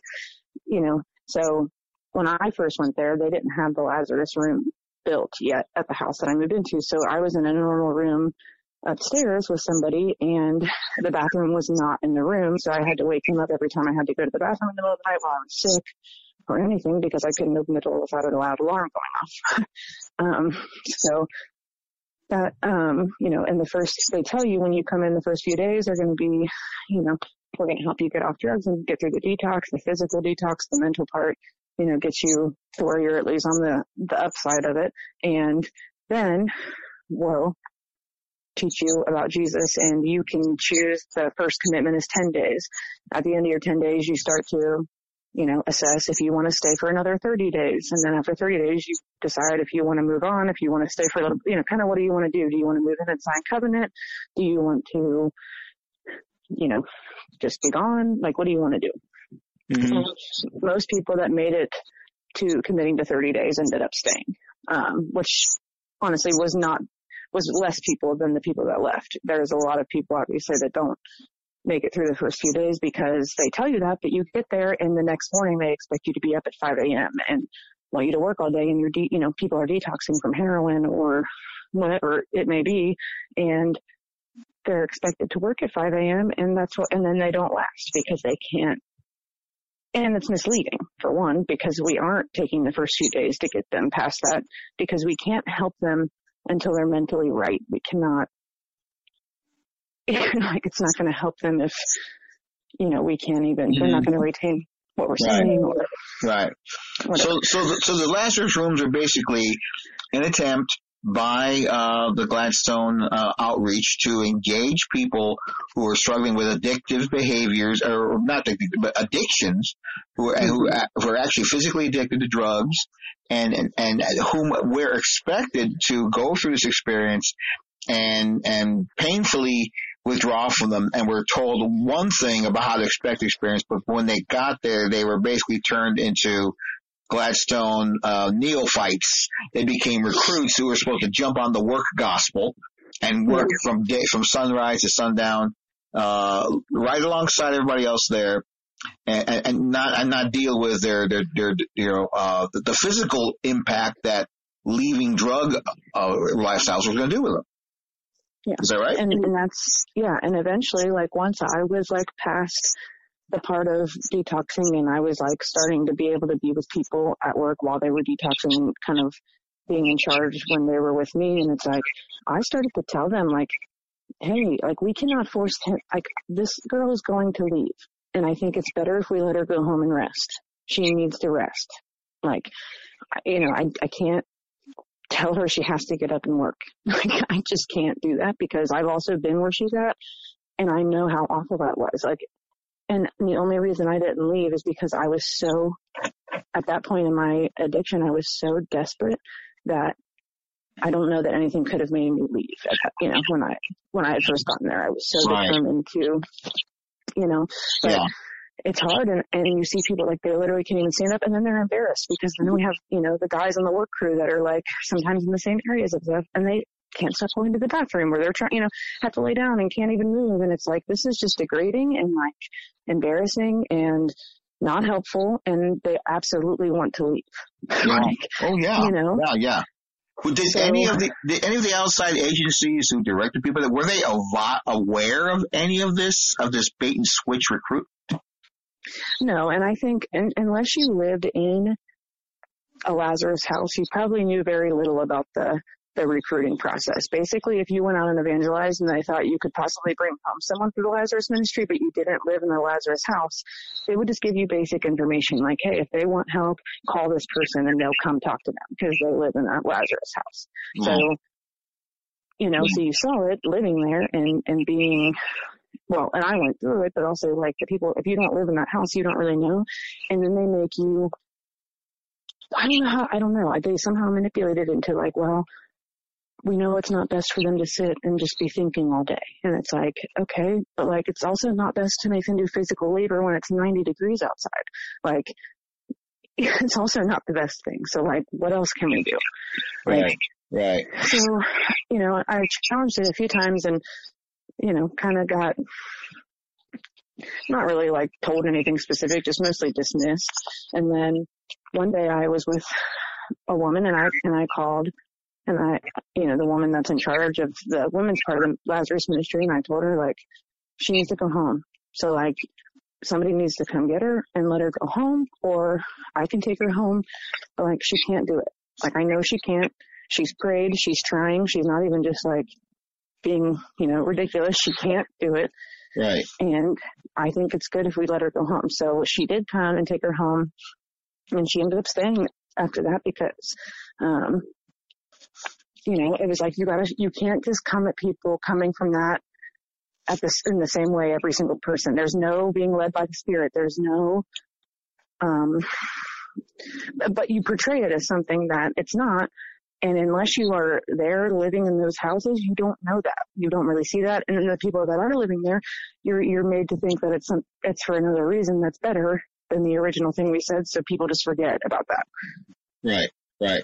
you know, so when I first went there, they didn't have the Lazarus room built yet at the house that I moved into. So I was in a normal room upstairs with somebody and the bathroom was not in the room. So I had to wake him up every time I had to go to the bathroom in the middle of the night while I was sick or anything because I couldn't open the door without a loud alarm going off. <laughs> um, so that, um, you know, and the first, they tell you when you come in the first few days they're going to be, you know, we're going to help you get off drugs and get through the detox, the physical detox, the mental part, you know, get you to where you're at least on the, the upside of it. And then we'll teach you about Jesus and you can choose the first commitment is 10 days. At the end of your 10 days, you start to you know, assess if you want to stay for another 30 days. And then after 30 days, you decide if you want to move on, if you want to stay for a little, you know, kind of what do you want to do? Do you want to move in and sign covenant? Do you want to, you know, just be gone? Like, what do you want to do? Mm-hmm. Most people that made it to committing to 30 days ended up staying, um, which honestly was not, was less people than the people that left. There's a lot of people obviously that don't make it through the first few days because they tell you that, but you get there and the next morning they expect you to be up at 5 a.m. and want you to work all day and you're, de- you know, people are detoxing from heroin or whatever it may be. And they're expected to work at 5 a.m. and that's what, and then they don't last because they can't. And it's misleading for one, because we aren't taking the first few days to get them past that because we can't help them until they're mentally right. We cannot <laughs> like it's not going to help them if you know we can't even mm-hmm. they're not mm-hmm. going to retain what we're right. saying or
right whatever. so so the, so the Lazarus rooms are basically an attempt by uh, the Gladstone uh, outreach to engage people who are struggling with addictive behaviors, or not addictive, but addictions, who are, mm-hmm. who, who are actually physically addicted to drugs, and, and and whom we're expected to go through this experience and and painfully withdraw from them and were told one thing about how to expect the experience, but when they got there, they were basically turned into Gladstone uh, neophytes. They became recruits who were supposed to jump on the work gospel and work from day from sunrise to sundown, uh, right alongside everybody else there, and, and not and not deal with their their, their you know uh, the, the physical impact that leaving drug uh, lifestyles was going to do with them.
Yeah.
Is that right?
And, and that's, yeah. And eventually, like once I was like past the part of detoxing and I was like starting to be able to be with people at work while they were detoxing, kind of being in charge when they were with me. And it's like, I started to tell them like, Hey, like we cannot force him, like this girl is going to leave. And I think it's better if we let her go home and rest. She needs to rest. Like, you know, I, I can't tell her she has to get up and work. <laughs> Like, I just can't do that because I've also been where she's at and I know how awful that was. Like, and the only reason I didn't leave is because I was so, at that point in my addiction, I was so desperate that I don't know that anything could have made me leave. You know, when I, when I had first gotten there, I was so
Right.
determined to, you know, but
Yeah.
it's hard and, and you see people like they literally can't even stand up and then they're embarrassed because then we have, you know, the guys on the work crew that are like sometimes in the same areas of stuff and they can't stop going to the bathroom or they're trying, you know, have to lay down and can't even move. And it's like, this is just degrading and like embarrassing and not helpful. And they absolutely want to leave. <laughs>
Yeah.
like,
Oh yeah.
you know,
Yeah, yeah. Well, Did
So-
any of the did any of the outside agencies who directed people were they aware of any of this of this bait and switch recruit?
No, and I think un unless you lived in a Lazarus house, you probably knew very little about the the recruiting process. Basically, if you went out and evangelized and they thought you could possibly bring home someone through the Lazarus ministry, but you didn't live in the Lazarus house, they would just give you basic information like, hey, if they want help, call this person and they'll come talk to them because they live in that Lazarus house. So, mm-hmm. you know, so you saw it living there and, and being, well, and I went through it, but also like the people, if you don't live in that house, you don't really know. And then they make you, I don't know how, I don't know. They somehow manipulate it into like, well, we know it's not best for them to sit and just be thinking all day. And it's like, okay, but like it's also not best to make them do physical labor when it's 90 degrees outside. Like, <laughs> it's also not the best thing. So like, what else can we do? Like,
Right. Right.
so, you know, I challenged it a few times and, you know, kind of got not really like told anything specific, just mostly dismissed. And then one day I was with a woman and I, and I called and I, you know, the woman that's in charge of the women's part of the Lazarus ministry and I told her like, she needs to go home. So like, somebody needs to come get her and let her go home or I can take her home, but like she can't do it. Like I know she can't. She's prayed. She's trying. She's not even just like being, you know, ridiculous. She can't do it.
Right.
And I think it's good if we let her go home. So she did come and take her home and she ended up staying after that because, um, you know, it was like you gotta, you can't just come at people coming from that at this in the same way every single person. There's no being led by the spirit. There's no, um, but you portray it as something that it's not. And unless you are there living in those houses, you don't know that. You don't really see that. And the people that are living there, you're, you're made to think that it's some, it's for another reason that's better than the original thing we said. So people just forget about that.
Right. Right.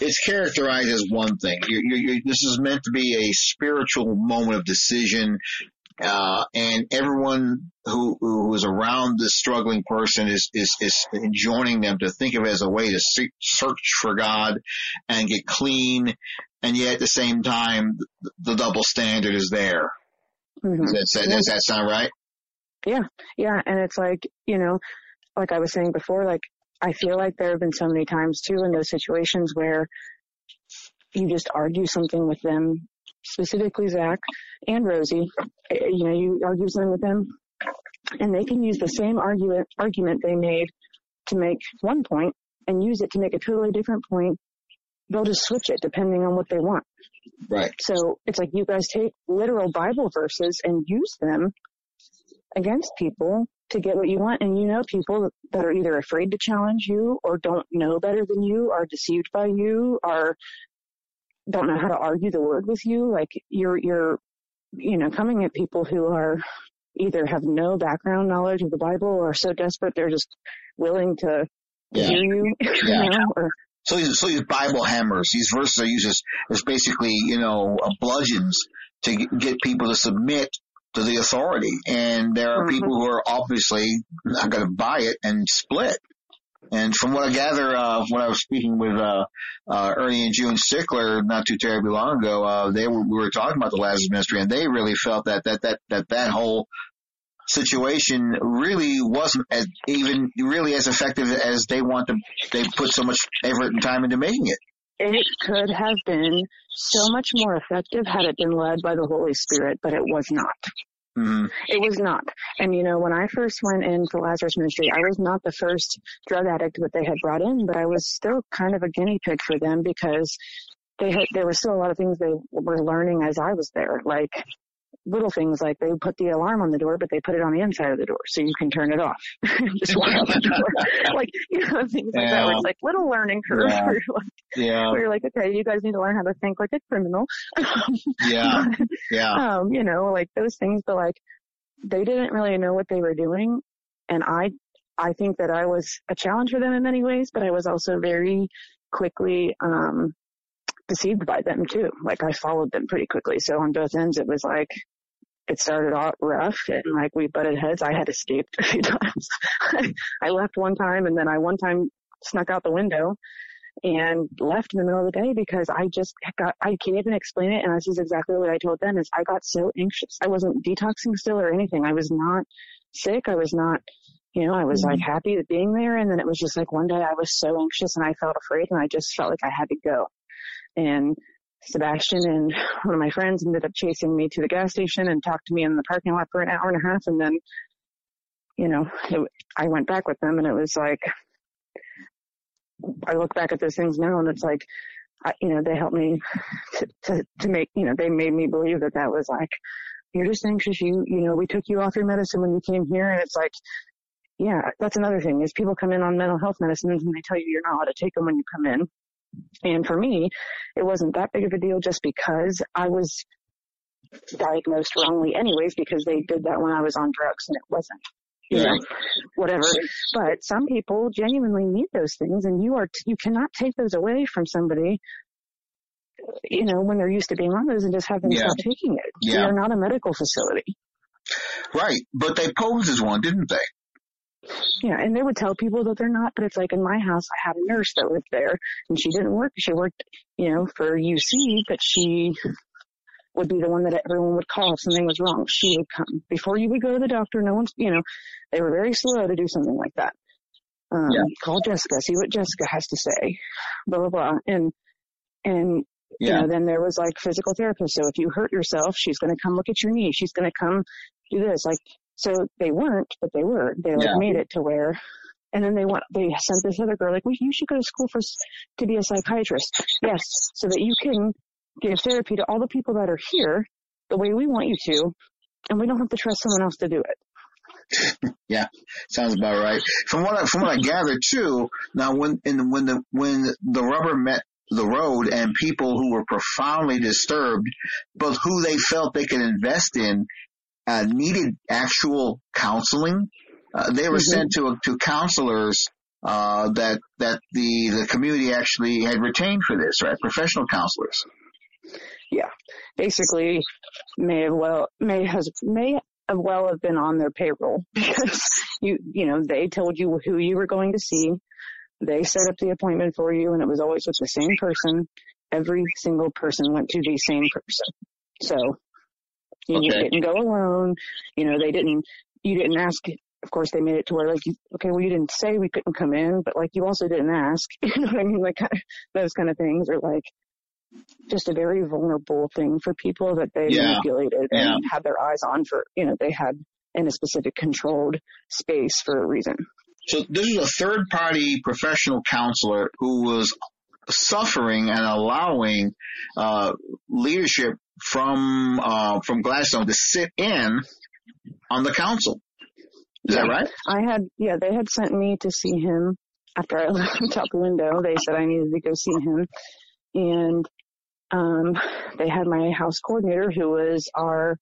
It's characterized as one thing. you you you this is meant to be a spiritual moment of decision, uh, and everyone who who is around this struggling person is is is enjoining them to think of it as a way to seek, search for God and get clean, and yet at the same time, the, the double standard is there.
Mhm.
Does that, does that sound right?
Yeah. Yeah. And it's like, you know, like I was saying before, like I feel like there have been so many times too in those situations where you just argue something with them, specifically Zach and Rosie. Eh, You know, you argue something with them and they can use the same argument, argument they made to make one point and use it to make a totally different point. They'll just switch it depending on what they want.
Right.
So it's like you guys take literal Bible verses and use them against people to get what you want. And you know people that are either afraid to challenge you or don't know better than you, are deceived by you, are don't know how to argue the word with you. Like you're, you're, you know, coming at people who are either have no background knowledge of the Bible or so desperate they're just willing to
Yeah.
hear you, <laughs>
Yeah.
you know, or
So these, so these Bible hammers, these verses are used as, as basically, you know, bludgeons to get people to submit to the authority. And there are people who are obviously not going to buy it and split. And from what I gather, uh, when I was speaking with, uh, uh, Ernie and June Sickler not too terribly long ago, uh, they were, we were talking about the Lazarus ministry and they really felt that, that, that, that, that whole situation really wasn't as even really as effective as they want to, they put so much effort and time into making it.
It could have been so much more effective had it been led by the Holy Spirit, but it was not.
hmm
It was not. And you know, when I first went into Lazarus Ministry, I was not the first drug addict that they had brought in, but I was still kind of a guinea pig for them because they had, there were still a lot of things they were learning as I was there, like little things like they put the alarm on the door, but they put it on the inside of the door so you can turn it off. <laughs> Just walk out the door. <laughs> like, you know, things like that where it's like little learning curve
Yeah. <laughs>
where you're like,
Yeah,
where you're like, okay, you guys need to learn how to think like a criminal.
yeah, yeah,
um, you know, like those things, but like they didn't really know what they were doing. And I, I think that I was a challenge for them in many ways, but I was also very quickly, um, deceived by them too. Like I followed them pretty quickly. So on both ends, it was like, it started off rough and like we butted heads. I had escaped a few <laughs> times. I left one time and then I one time snuck out the window and left in the middle of the day because I just got, I can't even explain it. And this is exactly what I told them is I got so anxious. I wasn't detoxing still or anything. I was not sick. I was not, you know, I was like mm-hmm. happy being there. And then it was just like one day I was so anxious and I felt afraid and I just felt like I had to go. And Sebastian and one of my friends ended up chasing me to the gas station and talked to me in the parking lot for an hour and a half. And then, you know, it, I went back with them and it was like, I look back at those things now and it's like, I, you know, they helped me to, to, to make, you know, they made me believe that that was like, you're just anxious. You, you know, we took you off your medicine when you came here and it's like, yeah, that's another thing is people come in on mental health medicines and they tell you you're not allowed to take them when you come in. And for me, it wasn't that big of a deal just because I was diagnosed wrongly anyways because they did that when I was on drugs and it wasn't. You know, whatever. But some people genuinely need those things and you are, you cannot take those away from somebody, you know, when they're used to being on those and just have them
Yeah.
stop taking it.
Yeah.
are not a medical facility.
right. But they posed as one, didn't they?
Yeah, and they would tell people that they're not, but it's like in my house, I had a nurse that lived there, and she didn't work. She worked, you know, for UC, but she would be the one that everyone would call if something was wrong. She would come before you would go to the doctor. No one's, you know, they were very slow to do something like that. Um,
Yeah.
call Jessica, see what Jessica has to say, blah blah blah, and and you
Yeah,
know, then there was like physical therapist. So if you hurt yourself, she's going to come look at your knee. She's going to come do this. Like, so they weren't, but they were. They like
Yeah.
made it to where, and then they went, they sent this other girl like, well, you should go to school for, to be a psychiatrist. Yes. So that you can give therapy to all the people that are here the way we want you to. And we don't have to trust someone else to do it. <laughs>
Yeah, sounds about right. From what I, from what I gathered too, now when in when the when the rubber met the road and people who were profoundly disturbed, but who they felt they could invest in, uh, needed actual counseling. Uh, they were
Mhm.
sent to to counselors uh, that that the the community actually had retained for this, right? Professional counselors.
Yeah, basically, may have well, may has, may have well have been on their payroll <laughs> because you, you know, they told you who you were going to see. They set up the appointment for you and it was always with the same person. Every single person went to the same person. So you
Okay.
didn't go alone. You know, they didn't, you didn't ask. Of course, they made it to where like, you, okay, well, you didn't say we couldn't come in, but like you also didn't ask. <laughs> You know what I mean? Like <laughs> those kind of things are like just a very vulnerable thing for people that they
Yeah.
manipulated
Yeah.
and had their eyes on for, you know, they had in a specific controlled space for a reason.
So this is a third party professional counselor who was suffering and allowing uh, leadership from uh, from Gladstone to sit in on the council. Is that
Yeah.
right?
I had, yeah, they had sent me to see him after I <laughs> left out the window. They said I needed to go see him. And, um, they had my house coordinator who was our,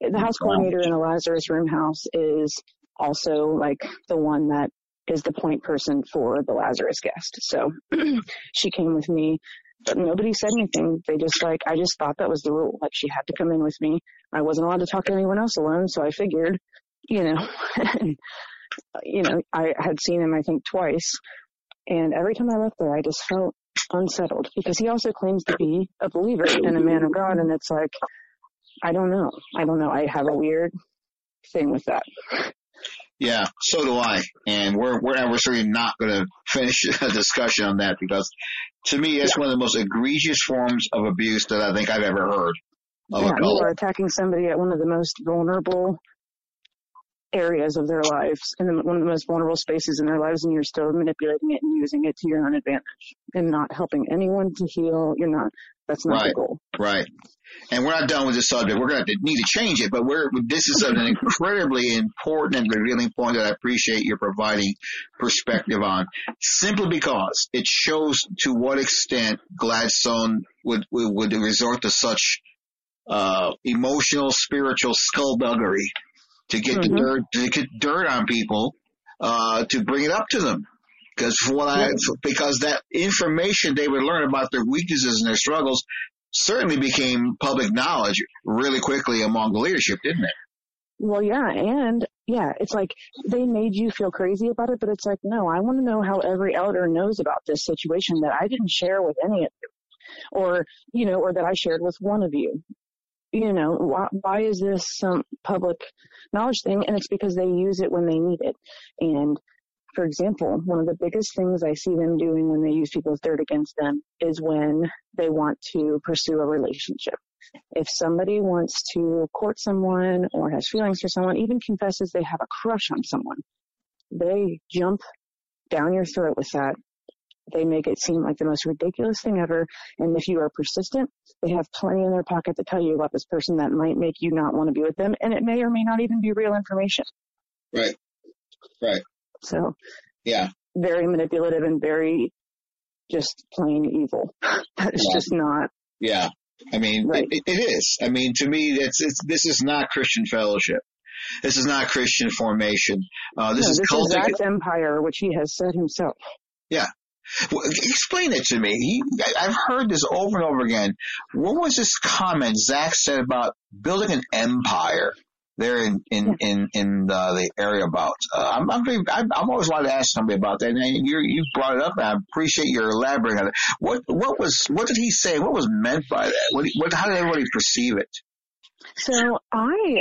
the house coordinator in the Lazarus room house is also like the one that is the point person for the Lazarus guest. So <clears throat> she came with me, but nobody said anything. They just like, I just thought that was the rule. Like she had to come in with me. I wasn't allowed to talk to anyone else alone. So I figured, you know, <laughs> you know, I had seen him, I think twice. And every time I left there, I just felt unsettled because he also claims to be a believer and a man of God. And it's like, I don't know. I don't know. I have a weird thing with that.
Yeah, so do I. And we're we're we're certainly not going to finish <laughs> a discussion on that because to me it's yeah. one of the most egregious forms of abuse that I think I've ever heard.
yeah, you are attacking somebody at one of the most vulnerable areas of their lives and one of the most vulnerable spaces in their lives and you're still manipulating it and using it to your own advantage and not helping anyone to heal. You're not, that's not
right,
the goal.
Right. And we're not done with this subject. We're going to need to change it, but we're, this is an incredibly important and revealing point that I appreciate your providing perspective on simply because it shows to what extent Gladstone would, would resort to such uh, emotional, spiritual skullduggery to get mm-hmm. the dirt to get dirt on people uh, to bring it up to them. Because what I because that information they would learn about their weaknesses and their struggles certainly became public knowledge really quickly among the leadership, didn't it?
Well, yeah, and yeah, it's like they made you feel crazy about it, but it's like, no, I want to know how every elder knows about this situation that I didn't share with any of you, or you know, or that I shared with one of you you know, why, why is this some public knowledge thing? And it's because they use it when they need it. And for example, one of the biggest things I see them doing when they use people's dirt against them is when they want to pursue a relationship. If somebody wants to court someone or has feelings for someone, even confesses they have a crush on someone, they jump down your throat with that they make it seem like the most ridiculous thing ever. And if you are persistent, they have plenty in their pocket to tell you about this person that might make you not want to be with them. And it may or may not even be real information.
Right. Right.
So.
Yeah.
Very manipulative and very just plain evil. <laughs> that is yeah. just not.
Yeah. I mean, right. it, it is. I mean, to me, it's, it's, this is not Christian fellowship. This is not Christian formation. Uh, this
no,
is
this cultic- is empire, which he has said himself.
Yeah, well, explain it to me. He, I've heard this over and over again. What was this comment Zach said about building an empire there in in in, in the, the area about? Uh, I'm, I'm, I'm, I'm always wanted to ask somebody about that, and you you brought it up. And I appreciate your elaborating on it. What what was what did he say? What was meant by that? What, what how did everybody perceive it?
So I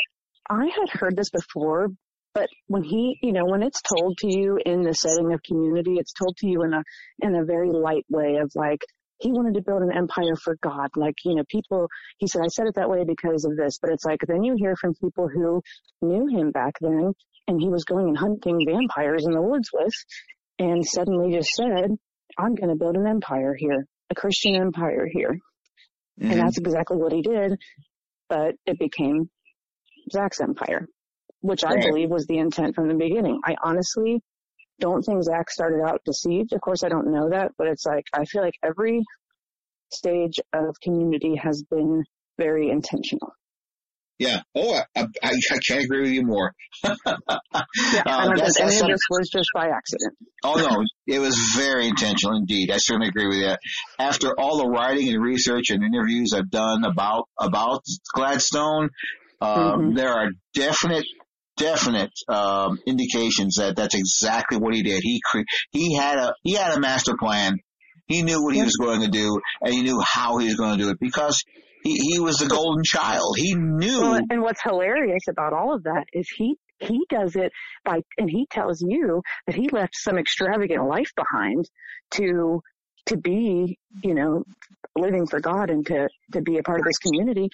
I had heard this before, but when he, you know, when it's told to you in the setting of community, it's told to you in a, in a very light way of like, he wanted to build an empire for God. Like, you know, people, he said, I said it that way because of this, but it's like, then you hear from people who knew him back then and he was going and hunting vampires in the woods with and suddenly just said, I'm going to build an empire here, a Christian empire here. Mm-hmm. And that's exactly what he did, but it became Zach's empire which I believe was the intent from the beginning. I honestly don't think Zach started out deceived. Of course, I don't know that, but it's like, I feel like every stage of community has been very intentional.
Yeah. Oh, I, I, I can't agree with you more. <laughs>
yeah, I don't think any of this was just by accident.
oh no, it was very intentional indeed. I certainly agree with that. After all the writing and research and interviews I've done about about Gladstone, um, mm-hmm. there are definite definite um, indications that that's exactly what he did. He cre- he had a he had a master plan. He knew what he was going to do, and he knew how he was going to do it because he he was the golden child. He knew.
Well, and what's hilarious about all of that is he he does it by and he tells you that he left some extravagant life behind to to be you know living for God and to to be a part of this community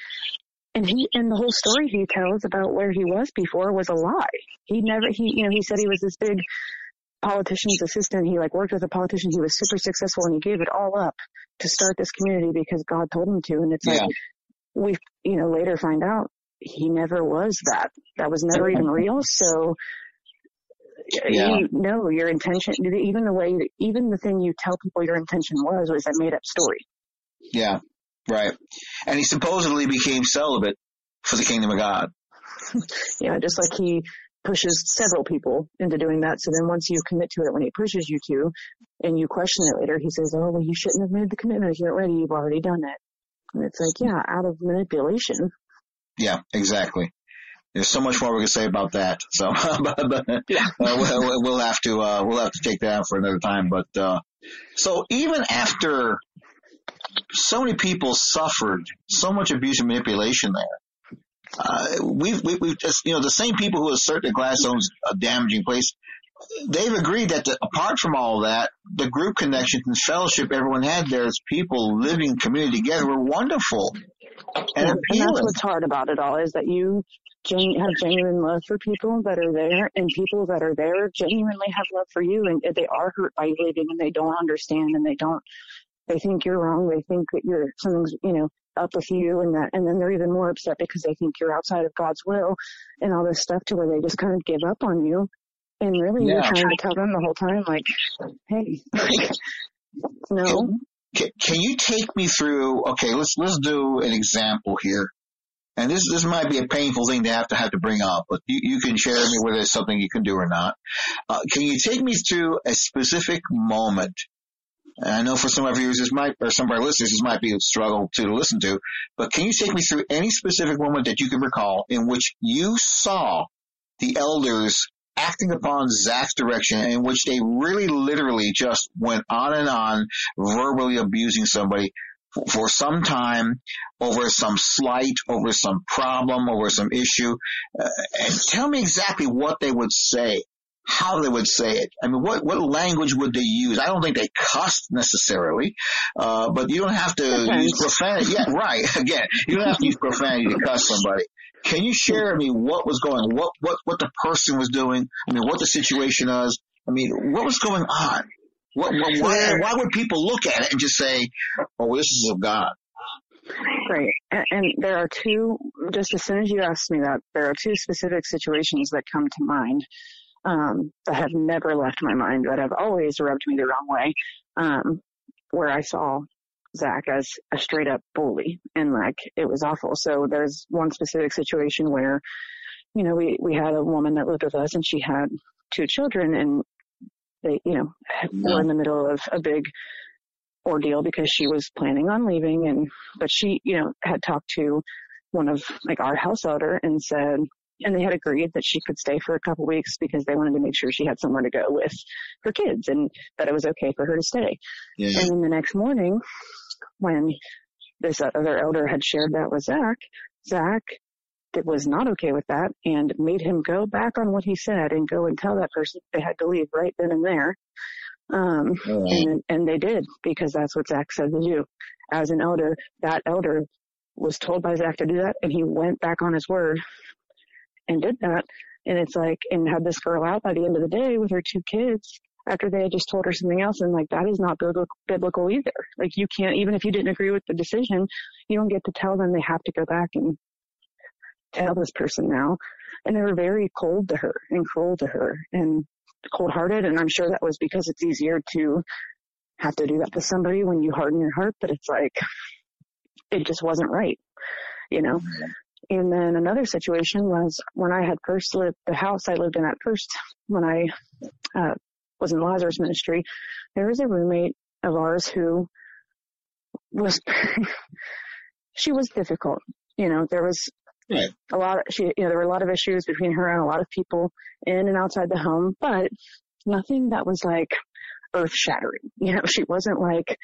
and he and the whole story he tells about where he was before was a lie. He never he you know he said he was this big politician's assistant. He like worked with a politician. He was super successful and he gave it all up to start this community because God told him to. And it's yeah. like we you know later find out he never was that. That was never even real. So yeah. you know your intention even the way even the thing you tell people your intention was was a made up story.
Yeah. Right. And he supposedly became celibate for the kingdom of God. <laughs>
yeah, just like he pushes several people into doing that. So then once you commit to it when he pushes you to and you question it later, he says, Oh, well, you shouldn't have made the commitment. You're ready, you've already done it. And it's like, yeah, out of manipulation.
Yeah, exactly. There's so much more we can say about that. So, <laughs> but, yeah. uh, we'll, we'll, have to, uh, we'll have to take that for another time. But, uh, so even after so many people suffered so much abuse and manipulation there, uh, we've, we, have we have just, you know, the same people who assert that Gladstone's a damaging place, they've agreed that the, apart from all that, the group connections and fellowship everyone had there as people living community together were wonderful. And,
yeah, and that's what's hard about it all is that you genu- have genuine love for people that are there and people that are there genuinely have love for you and they are hurt by you leaving and they don't understand and they don't, they think you're wrong. They think that you're, something's, you know, up with you and that, and then they're even more upset because they think you're outside of God's will and all this stuff to where they just kind of give up on you. And really yeah. you're trying to tell them the whole time, like, hey, <laughs> no.
Can, can you take me through, okay, let's, let's do an example here and this this might be a painful thing to have to have to bring up, but you, you can share with me whether it's something you can do or not. Uh, can you take me through a specific moment? And I know for some of our viewers, this might, or some of our listeners, this might be a struggle to listen to, but can you take me through any specific moment that you can recall in which you saw the elders acting upon Zach's direction in which they really literally just went on and on verbally abusing somebody for some time over some slight, over some problem, over some issue. Uh, and tell me exactly what they would say, how they would say it. I mean, what, what language would they use? I don't think they cussed necessarily, uh, but you don't have to okay. use profanity. Yeah, right. <laughs> Again, you don't have to use profanity to cuss somebody. Can you share with me what was going, what, what, what the person was doing? I mean, what the situation was? I mean, what was going on? What, what, why, why would people look at it and just say, oh, this is of God?
Right. And, and, there are two, just as soon as you asked me that, there are two specific situations that come to mind um, that have never left my mind, that have always rubbed me the wrong way, um, where I saw Zach as a straight up bully and like it was awful. So there's one specific situation where, you know, we, we had a woman that lived with us and she had two children and they, you know, were in the middle of a big ordeal because she was planning on leaving and, but she, you know, had talked to one of like our house elder and said, and they had agreed that she could stay for a couple weeks because they wanted to make sure she had somewhere to go with her kids and that it was okay for her to stay. Yeah. And then the next morning when this other elder had shared that with Zach, Zach that was not okay with that and made him go back on what he said and go and tell that person they had to leave right then and there. Um, and, and they did because that's what Zach said to do. As an elder, that elder was told by Zach to do that and he went back on his word and did that. And it's like, and had this girl out by the end of the day with her two kids after they had just told her something else and like that is not biblical either. Like you can't, even if you didn't agree with the decision, you don't get to tell them they have to go back and tell this person now. And they were very cold to her and cruel to her and cold hearted. And I'm sure that was because it's easier to have to do that to somebody when you harden your heart, but it's like, it just wasn't right, you know? And then another situation was when I had first lived the house I lived in at first, when I, uh, was in Lazarus ministry, there was a roommate of ours who was, <laughs> she was difficult. You know, there was Right. A lot of, she, you know, there were a lot of issues between her and a lot of people in and outside the home, but nothing that was like earth shattering. <laughs> You know, she wasn't like,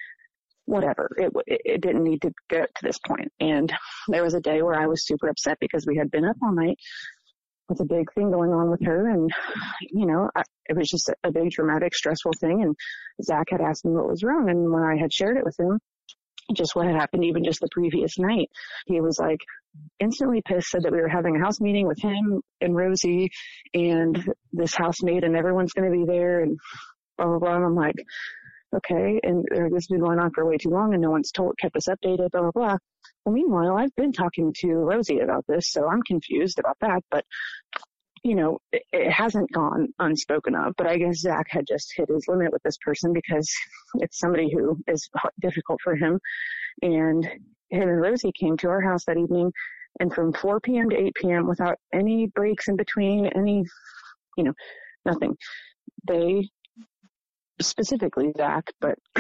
whatever. It, it didn't need to get to this point. And there was a day where I was super upset because we had been up all night with a big thing going on with her. And, you know, I, it was just a, big dramatic, stressful thing. And Zach had asked me what was wrong. And when I had shared it with him, just what had happened even just the previous night. He was like instantly pissed, said that we were having a house meeting with him and Rosie and this housemate and everyone's going to be there and blah, blah, blah. And I'm like, okay. And this has been going on for way too long and no one's told, kept us updated, blah, blah, blah. Well, meanwhile, I've been talking to Rosie about this, so I'm confused about that, but you know, it, it, hasn't gone unspoken of, but I guess Zach had just hit his limit with this person because <laughs> it's somebody who is difficult for him. And him and Rosie came to our house that evening And from 4 p.m. to 8 p.m. without any breaks in between, any, you know, nothing. They, specifically Zach, but, <clears throat>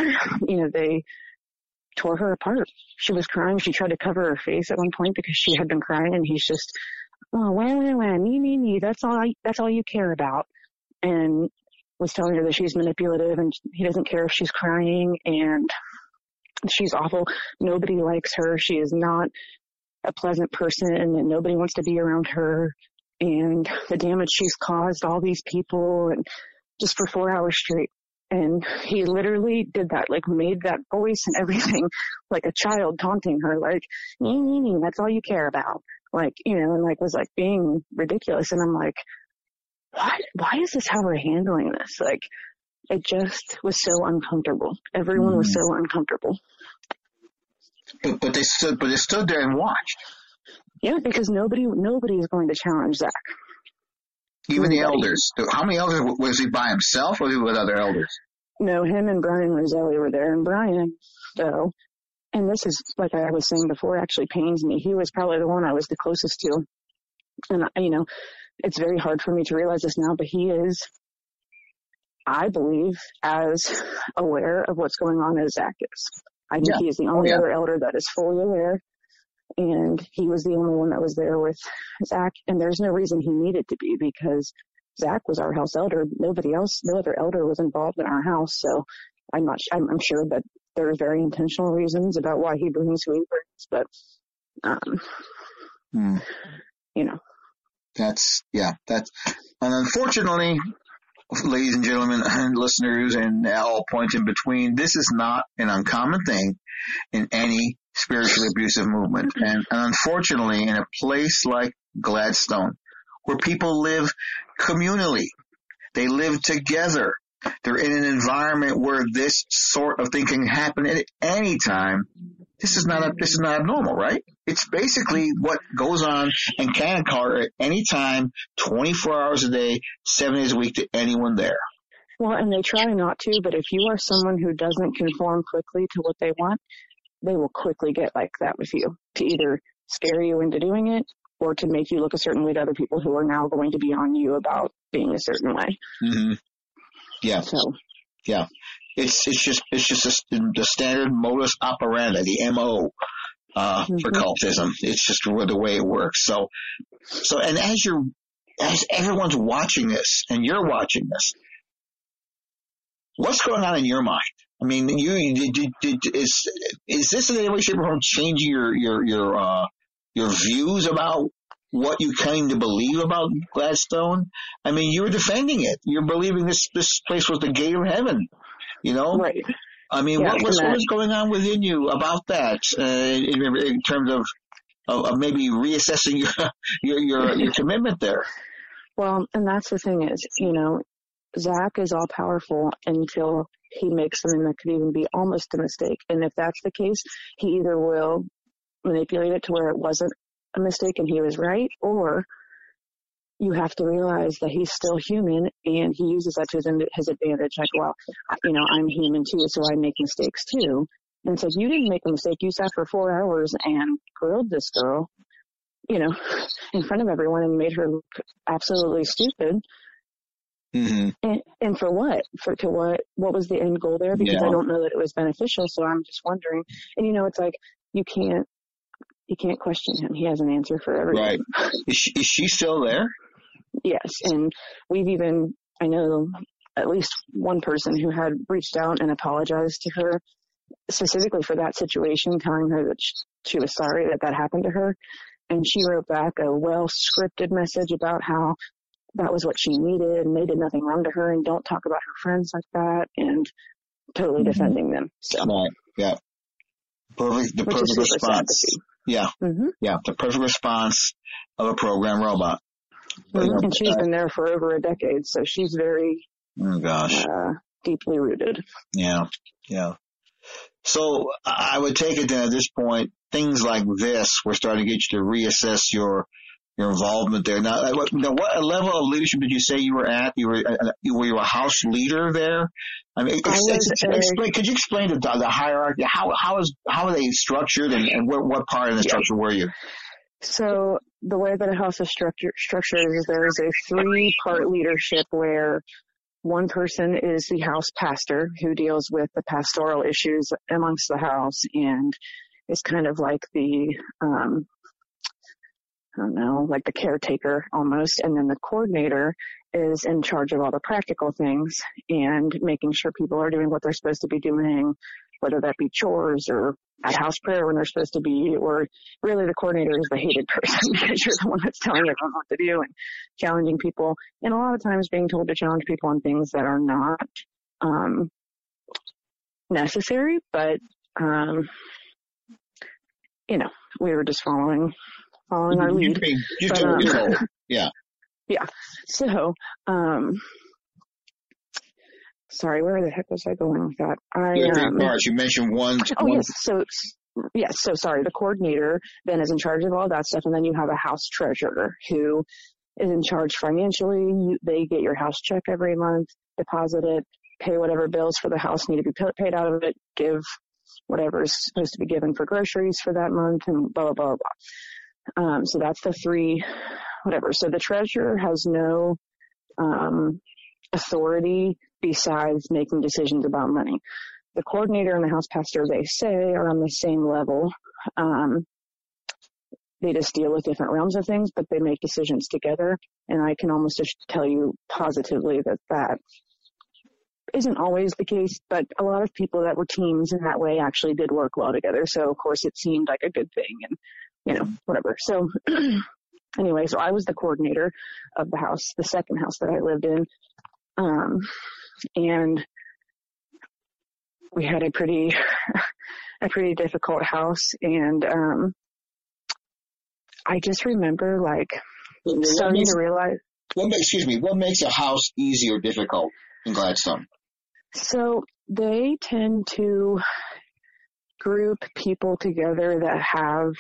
you know, they tore her apart. She was crying. She tried to cover her face at one point because she had been crying and he's just, oh, wah, wah, wah, me, me, me. That's all I, that's all you care about. And was telling her that she's manipulative and he doesn't care if she's crying and she's awful. Nobody likes her. She is not a pleasant person and nobody wants to be around her and the damage she's caused all these people and just for four hours straight. And he literally did that, like made that voice and everything <laughs> like a child taunting her, like, nee, nee, nee, that's all you care about. Like, you know, and like was like being ridiculous. And I'm like, what, why is this how we're handling this? Like, it just was so uncomfortable. Everyone mm. was so uncomfortable.
But, but they stood, but they stood there and watched.
Yeah, because nobody, nobody is going to challenge Zach.
Even the elders. How many elders was he by himself, or was he with other elders?
No, him and Brian Roselli were there, and Brian, though, and this is like I was saying before, actually pains me. He was probably the one I was the closest to, and you know, it's very hard for me to realize this now, but he is, I believe, as aware of what's going on as Zach is. I think yeah. he is the oh, only oh, yeah. other elder that is fully aware. And he was the only one that was there with Zach. And there's no reason he needed to be because Zach was our house elder. Nobody else, no other elder was involved in our house. So I'm not, I'm, I'm sure that there are very intentional reasons about why he brings who he brings, but, um, hmm. you know,
that's, yeah, that's, and unfortunately, ladies and gentlemen <laughs> and listeners and all points in between, this is not an uncommon thing in any spiritually abusive movement. And, and unfortunately, in a place like Gladstone, where people live communally, they live together, they're in an environment where this sort of thing can happen at any time. This is not a, this is not abnormal, right? It's basically what goes on and can occur at any time, 24 hours a day, seven days a week to anyone there.
Well, and they try not to, but if you are someone who doesn't conform quickly to what they want, they will quickly get like that with you to either scare you into doing it or to make you look a certain way to other people who are now going to be on you about being a certain way.
Mm-hmm. Yeah.
So.
Yeah. It's, it's just, it's just a, the standard modus operandi, the MO, uh, mm-hmm. for cultism. It's just the way it works. So, so, and as you're, as everyone's watching this and you're watching this, what's going on in your mind? I mean, you, did, did, is, is this in any way, shape, or form changing your, your, your, uh, your views about what you came to believe about Gladstone. I mean, you were defending it. You're believing this this place was the gate of heaven. You know,
right?
I mean, yeah, what was what was going on within you about that uh, in, in, terms of, of, of maybe reassessing your <laughs> your your, your <laughs> commitment there?
Well, and that's the thing is, you know, Zach is all powerful until he makes something that could even be almost a mistake. And if that's the case, he either will manipulate it to where it wasn't a mistake and he was right, or you have to realize that he's still human and he uses that to his, his advantage. Like, well, you know, I'm human too, so I make mistakes too. And says, you didn't make a mistake. You sat for four hours and grilled this girl, you know, in front of everyone and made her look absolutely stupid.
Mm-hmm.
And, and for what? For to what? What was the end goal there? Because yeah. I don't know that it was beneficial. So I'm just wondering. And you know, it's like you can't you can't question him. He has an answer for everything.
Right. <laughs> Is she, is she still there?
Yes. And we've even, I know at least one person who had reached out and apologized to her specifically for that situation, telling her that she was sorry that that happened to her. And she wrote back a well scripted message about how that was what she needed and they did nothing wrong to her and don't talk about her friends like that and totally mm-hmm. defending them. So.
Right. Yeah. Perfect. The perfect response. Yeah. Mm-hmm. Yeah. The perfect response of a program robot.
Mm-hmm. And she's been there for over a decade, so she's very,
oh gosh,
uh, deeply rooted.
Yeah. Yeah. So I would take it that at this point, things like this, we're starting to get you to reassess your your involvement there. Now, what, now, what level of leadership did you say you were at? You were uh, were you a house leader there? I mean, I explain, could you explain the, the hierarchy? How how is how are they structured, and, and what, what part of the structure were you?
So the way that a house is structured, structured is there is a three part leadership where one person is the house pastor who deals with the pastoral issues amongst the house and is kind of like the, um, I don't know, like the caretaker almost. And then the coordinator is in charge of all the practical things and making sure people are doing what they're supposed to be doing, whether that be chores or at house prayer when they're supposed to be, or really the coordinator is the hated <laughs> person because you're the one that's telling everyone what to do and challenging people. And a lot of times being told to challenge people on things that are not, um, necessary, but, um, you know, we were just following, following our lead.
You, you
But,
told,
um,
told. <laughs> Yeah.
Yeah. So, um, sorry, where the heck was I going with that? I, um,
parts. You mentioned one.
oh
one
yes. So, yes. So sorry, the coordinator then is in charge of all that stuff. And then you have a house treasurer who is in charge financially. You, they get your house check every month, deposit it, pay whatever bills for the house need to be pa- paid out of it, give whatever is supposed to be given for groceries for that month and blah, blah, blah, blah. Um, so that's the three, whatever. So the treasurer has no, um, authority besides making decisions about money. The coordinator and the house pastor, they say, are on the same level. Um, they just deal with different realms of things, but they make decisions together. And I can almost just tell you positively that that isn't always the case, but a lot of people that were teams in that way actually did work well together. So of course it seemed like a good thing and, you know, whatever. So <clears throat> anyway, so I was the coordinator of the house, the second house that I lived in. Um, and we had a pretty, <laughs> a pretty difficult house and, um, I just remember like
What
starting
makes,
to realize,
what excuse me, what makes a house easy or difficult in Gladstone?
So they tend to group people together that have,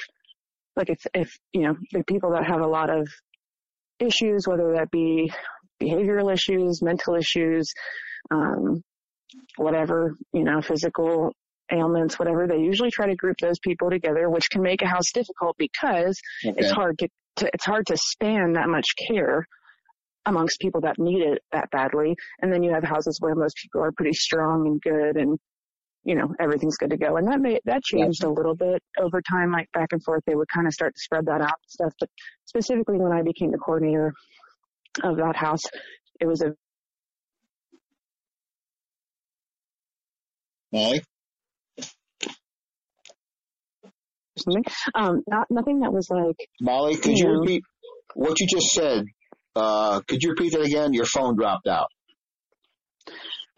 like if, if, you know, the people that have a lot of issues, whether that be behavioral issues, mental issues, um, whatever, you know, physical ailments, whatever, they usually try to group those people together, which can make a house difficult because
Okay.
it's hard to, to it's hard to span that much care amongst people that need it that badly. And then you have houses where most people are pretty strong and good and you know, everything's good to go. And that may, that changed a little bit over time, like back and forth. They would kind of start to spread that out and stuff. But specifically when I became the coordinator of that house, it was a
Mollie?
um, not, nothing that was like,
Mollie, could you
Yeah.
repeat what you just said? Uh, could you repeat that again? Your phone dropped out.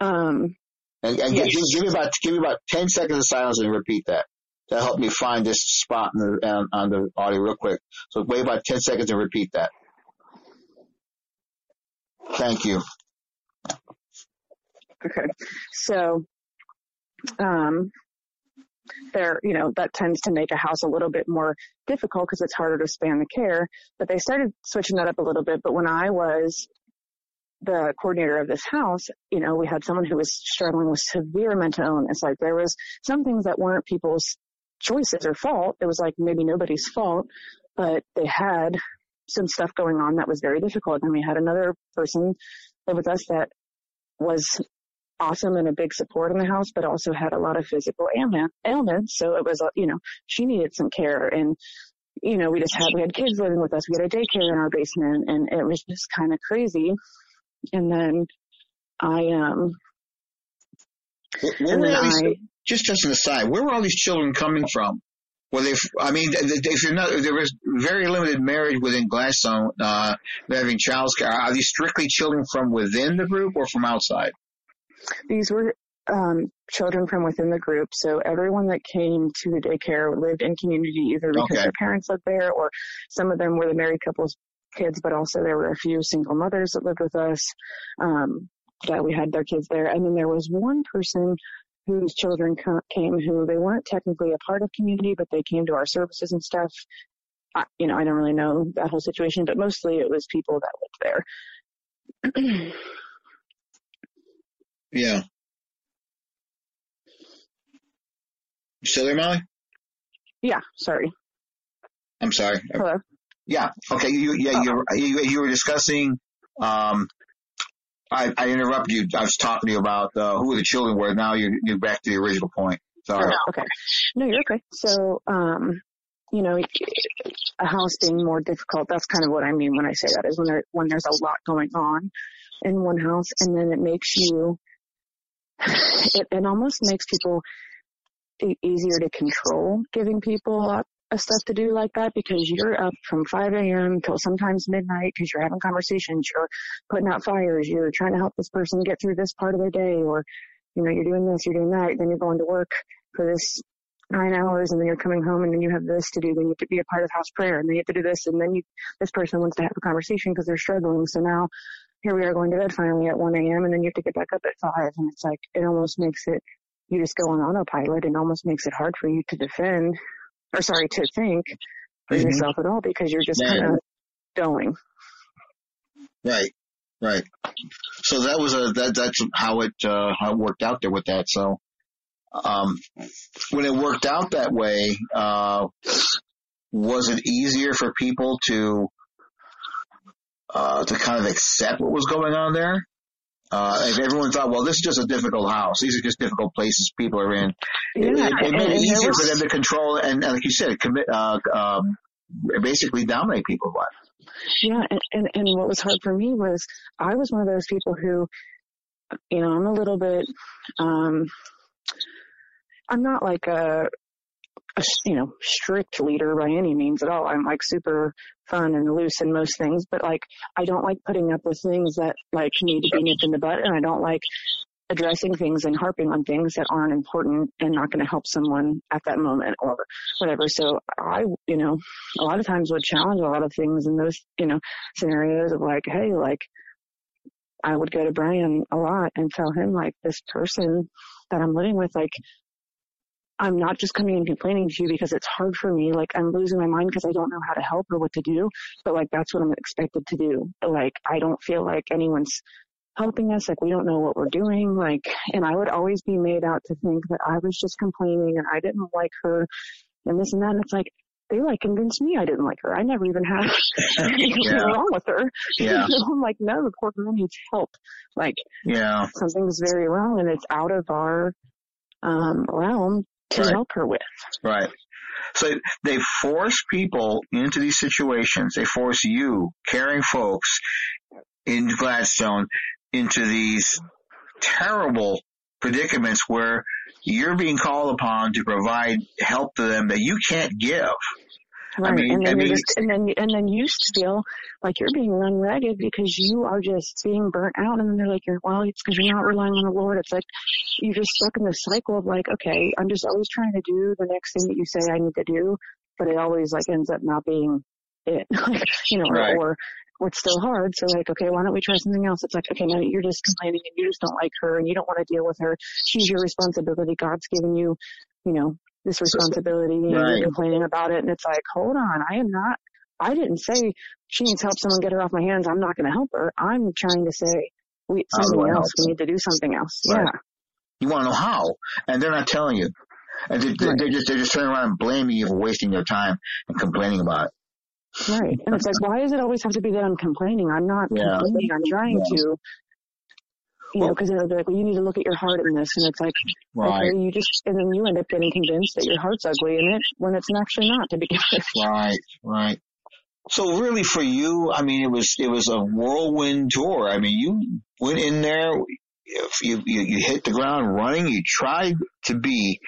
um,
And, and
Yes.
give, give me about give me about ten seconds of silence and repeat that. That'll help me find this spot in the, on, on the audio real quick. So wait about ten seconds and repeat that. Thank you.
Okay. So, um, there, you know, that tends to make a house a little bit more difficult because it's harder to span the care. But they started switching that up a little bit. But when I was the coordinator of this house, you know, we had someone who was struggling with severe mental illness. Like there was some things that weren't people's choices or fault. It was like maybe nobody's fault, but they had some stuff going on that was very difficult. And we had another person live with us that was awesome and a big support in the house, but also had a lot of physical ailment, ailments. So it was, uh, you know, she needed some care and, you know, we just had, we had kids living with us. We had a daycare in our basement and it was just kind of crazy. And then I, um,
Where, where these,
I,
just just an aside, where were all these children coming from? Well, they, I mean, if you're not, there was very limited marriage within Gladstone, uh, having child care. Are these strictly children from within the group or from outside?
these were, um, children from within the group. So everyone that came to the daycare lived in community either because
Okay.
their parents lived there or some of them were the married couples kids, but also there were a few single mothers that lived with us, um, that we had their kids there. And then there was one person whose children came who they weren't technically a part of community, but they came to our services and stuff. I, you know, I don't really know that whole situation, but mostly it was people that lived there. <clears throat>
Yeah. You still there, Mollie?
yeah, sorry.
I'm sorry.
Hello.
Yeah. Okay. You, yeah, you, you, you were discussing, um, I, I interrupted you. I was talking to you about, uh, who the children were. Now you're, you're back to the original point. Sorry.
Oh, okay. No, you're okay. So, um, you know, a house being more difficult, that's kind of what I mean when I say that is when there, when there's a lot going on in one house and then it makes you, <sighs> it, it almost makes people easier to control giving people a lot of stuff to do like that because you're up from 5 a.m. till sometimes midnight because you're having conversations, you're putting out fires, you're trying to help this person get through this part of their day or, you know, you're doing this, you're doing that, then you're going to work for this nine hours and then you're coming home and then you have this to do, then you have to be a part of house prayer and then you have to do this and then you, this person wants to have a conversation because they're struggling. So now here we are going to bed finally at 1 a.m. and then you have to get back up at 5 and it's like, it almost makes it, you just go on autopilot and almost makes it hard for you to defend or sorry, to think for
Mhm.
yourself at all because you're just kind of going.
Right. Right. So that was a, that, that's how it, uh, how it worked out there with that. So, um, when it worked out that way, uh, was it easier for people to, uh, to kind of accept what was going on there? Uh, if everyone thought, well, this is just a difficult house. These are just difficult places people are in. It,
Yeah,
it, it made it easier
was-
for them to control and, and like you said, commit, uh, um, basically dominate people's life.
Yeah, and, and and what was hard for me was I was one of those people who, you know, I'm a little bit, um, I'm not like a, a you know strict leader by any means at all. I'm like super fun and loose in most things, but like I don't like putting up with things that like need to be nipped in the butt, and I don't like addressing things and harping on things that aren't important and not going to help someone at that moment or whatever. So I, you know, a lot of times would challenge a lot of things in those, you know, scenarios of like, hey, like, I would go to Brian a lot and tell him like this person that I'm living with, like, I'm not just coming and complaining to you because it's hard for me. Like I'm losing my mind because I don't know how to help or what to do. But like that's what I'm expected to do. Like I don't feel like anyone's helping us. Like we don't know what we're doing. Like, and I would always be made out to think that I was just complaining and I didn't like her and this and that. And it's like, they like convinced me I didn't like her. I never even had <laughs> anything
Yeah.
wrong with her. <laughs>
Yeah.
I'm like, no, the poor girl needs help. Like
Yeah.
something's very wrong and it's out of our um realm to
Right.
help her with.
Right. So they force people into these situations. They force you, caring folks in Gladstone, into these terrible predicaments where you're being called upon to provide help to them that you can't give.
Right.
mean-
and then
I mean-
you just and then and then you feel like you're being run ragged because you are just being burnt out and then they're like you're well it's because you're not relying on the Lord. It's like you're just stuck in this cycle of like, okay, I'm just always trying to do the next thing that you say I need to do, but it always like ends up not being it. <laughs> you know,
Right.
or, or it's still hard. So like, okay, why don't we try something else? It's like, okay, no, you're just complaining and you just don't like her and you don't want to deal with her. She's your responsibility. God's given you, you know, this responsibility and
Right.
you're complaining about it. And it's like, hold on, I am not, I didn't say she needs help. Someone get her off my hands. I'm not going to help her. I'm trying to say we, something else. We need to do something else.
Right.
Yeah.
You want to know how, and they're not telling you. And they, they, they're just they're just turning around and blaming you for wasting your time and complaining about it.
Right. And it's like, why does it always have to be that I'm complaining? I'm not
Yeah.
complaining. I'm trying
Yeah.
to, you know, because they're like, well, you need to look at your heart in this. And it's like,
Right.
okay, you just, and then you end up getting convinced that your heart's ugly in it when it's actually not to begin with. <laughs>
Right, right. So really for you, I mean, it was, it was a whirlwind tour. I mean, you went in there, if you, you, you hit the ground running, you tried to be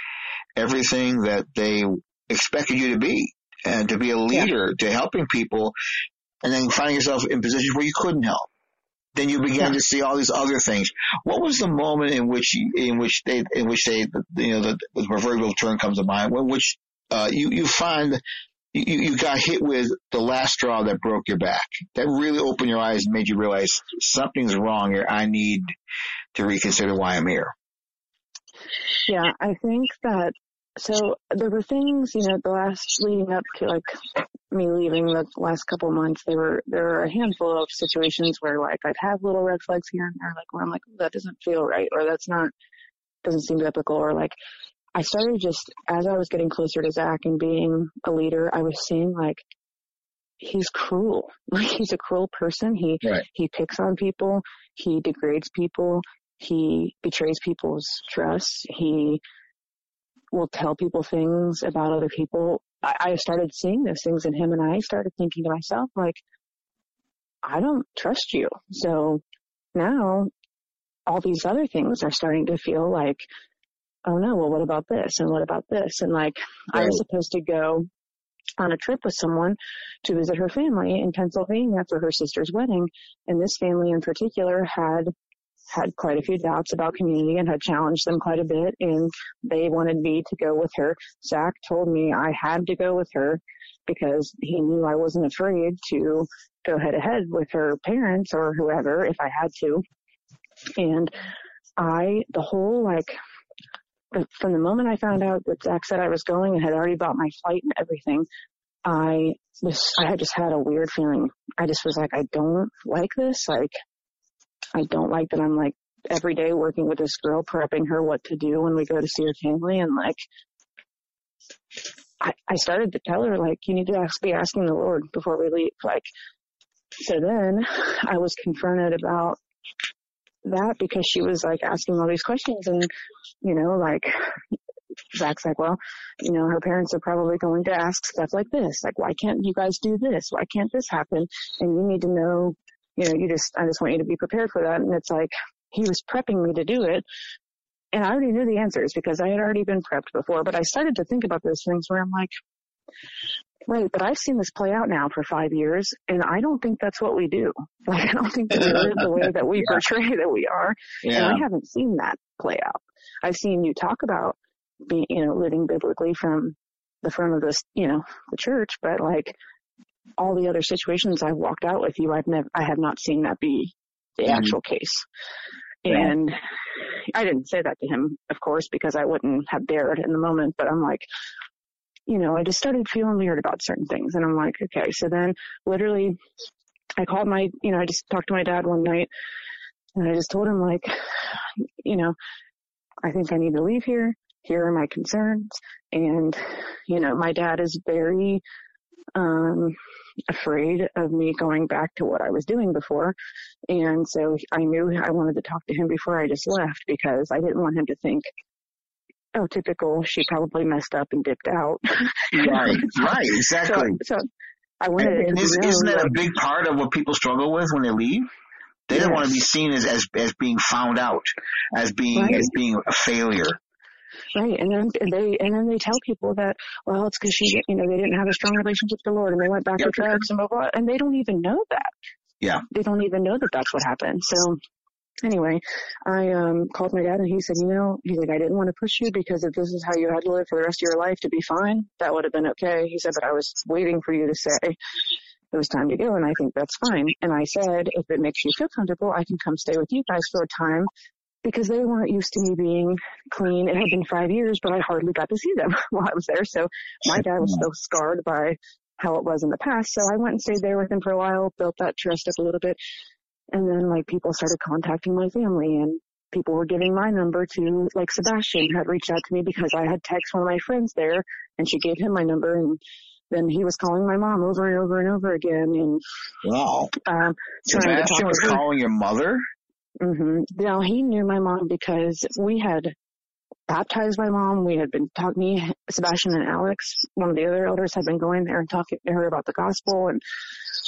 everything that they expected you to be and to be a leader, to helping people and then finding yourself in positions where you couldn't help. Then you began
Yeah.
to see all these other things. What was the moment in which, in which they, in which they, you know, the, the proverbial turn comes to mind, when which, uh, you, you find you, you got hit with the last straw that broke your back. That really opened your eyes and made you realize something's wrong here. I need to reconsider why I'm here.
Yeah, I think that so there were things, you know, the last leading up to like me leaving the last couple of months, there were there were a handful of situations where like I'd have little red flags here and there, like where I'm like, that doesn't feel right or that's not doesn't seem biblical or like I started just, as I was getting closer to Zach and being a leader, I was seeing like, he's cruel. <laughs> Like he's a cruel person. He,
Right.
he picks on people. He degrades people. He betrays people's trust. He will tell people things about other people. I, I started seeing those things in him and I started thinking to myself, like, I don't trust you. So now all these other things are starting to feel like, oh no, well, what about this? And what about this? And like, I was supposed to go on a trip with someone to visit her family in Pennsylvania for her sister's wedding. And this family in particular had had quite a few doubts about community and had challenged them quite a bit and they wanted me to go with her. Zach told me I had to go with her because he knew I wasn't afraid to go head to head with her parents or whoever if I had to. And I, the whole like, from the moment I found out that Zach said I was going and had already bought my flight and everything, I was, I had just had a weird feeling. I just was like, I don't like this. Like, I don't like that I'm like every day working with this girl, prepping her what to do when we go to see her family. And like, I, I started to tell her like, you need to ask, be asking the Lord before we leave. Like, so then I was confronted about that because she was like asking all these questions and, you know, like, Zach's like, well, you know, her parents are probably going to ask stuff like this. Like, why can't you guys do this? Why can't this happen? And you need to know, you know, you just, I just want you to be prepared for that. And it's like, he was prepping me to do it. And I already knew the answers because I had already been prepped before, but I started to think about those things where I'm like, wait, but I've seen this play out now for five years and I don't think that's what we do. <laughs> Like, I don't think that we live the way that we <laughs>
Yeah.
portray that we are. And
Yeah.
I haven't seen that play out. I've seen you talk about being, you know, living biblically from the front of this, you know, the church, but like all the other situations I've walked out with you, I've never, I have not seen that be the
Mhm.
actual case.
Yeah.
And I didn't say that to him, of course, because I wouldn't have dared in the moment, but I'm like, you know, I just started feeling weird about certain things. And I'm like, okay. So then literally I called my, you know, I just talked to my dad one night and I just told him like, you know, I think I need to leave here. Here are my concerns. And, you know, my dad is very, um, afraid of me going back to what I was doing before. And so I knew I wanted to talk to him before I just left because I didn't want him to think, oh, typical, she probably messed up and dipped out.
Right. <laughs> Right. Exactly.
so I wanted
And, is,
know,
isn't that a big part of what people struggle with when they leave? They don't want to be seen as, as as being found out, as being
Right.
as being a failure.
Right, and then they and then they tell people that well, it's because she, you know, they didn't have a strong relationship with the Lord, and they went back
Yep.
to drugs and blah blah, and they don't even know that.
Yeah.
they don't even know that that's what happened. So anyway, I um called my dad, and he said, you know, he's like, I didn't want to push you because if this is how you had to live for the rest of your life to be fine, that would have been okay. He said, but I was waiting for you to say it was time to go, and I think that's fine. And I said, if it makes you feel comfortable, I can come stay with you guys for a time because they weren't used to me being clean. It had been five years, but I hardly got to see them <laughs> while I was there. So my dad was still scarred by how it was in the past. So I went and stayed there with him for a while, built that trust up a little bit. And then like people started contacting my family and people were giving my number to like Sebastian had reached out to me because I had texted one of my friends there and she gave him my number and then he was calling my mom over and over and over again and
Wow.
um
Sebastian was calling your mother.
Hmm Now he knew my mom because we had baptized my mom. We had been talking, me, Sebastian and Alex, one of the other elders had been going there and talking to her about the gospel and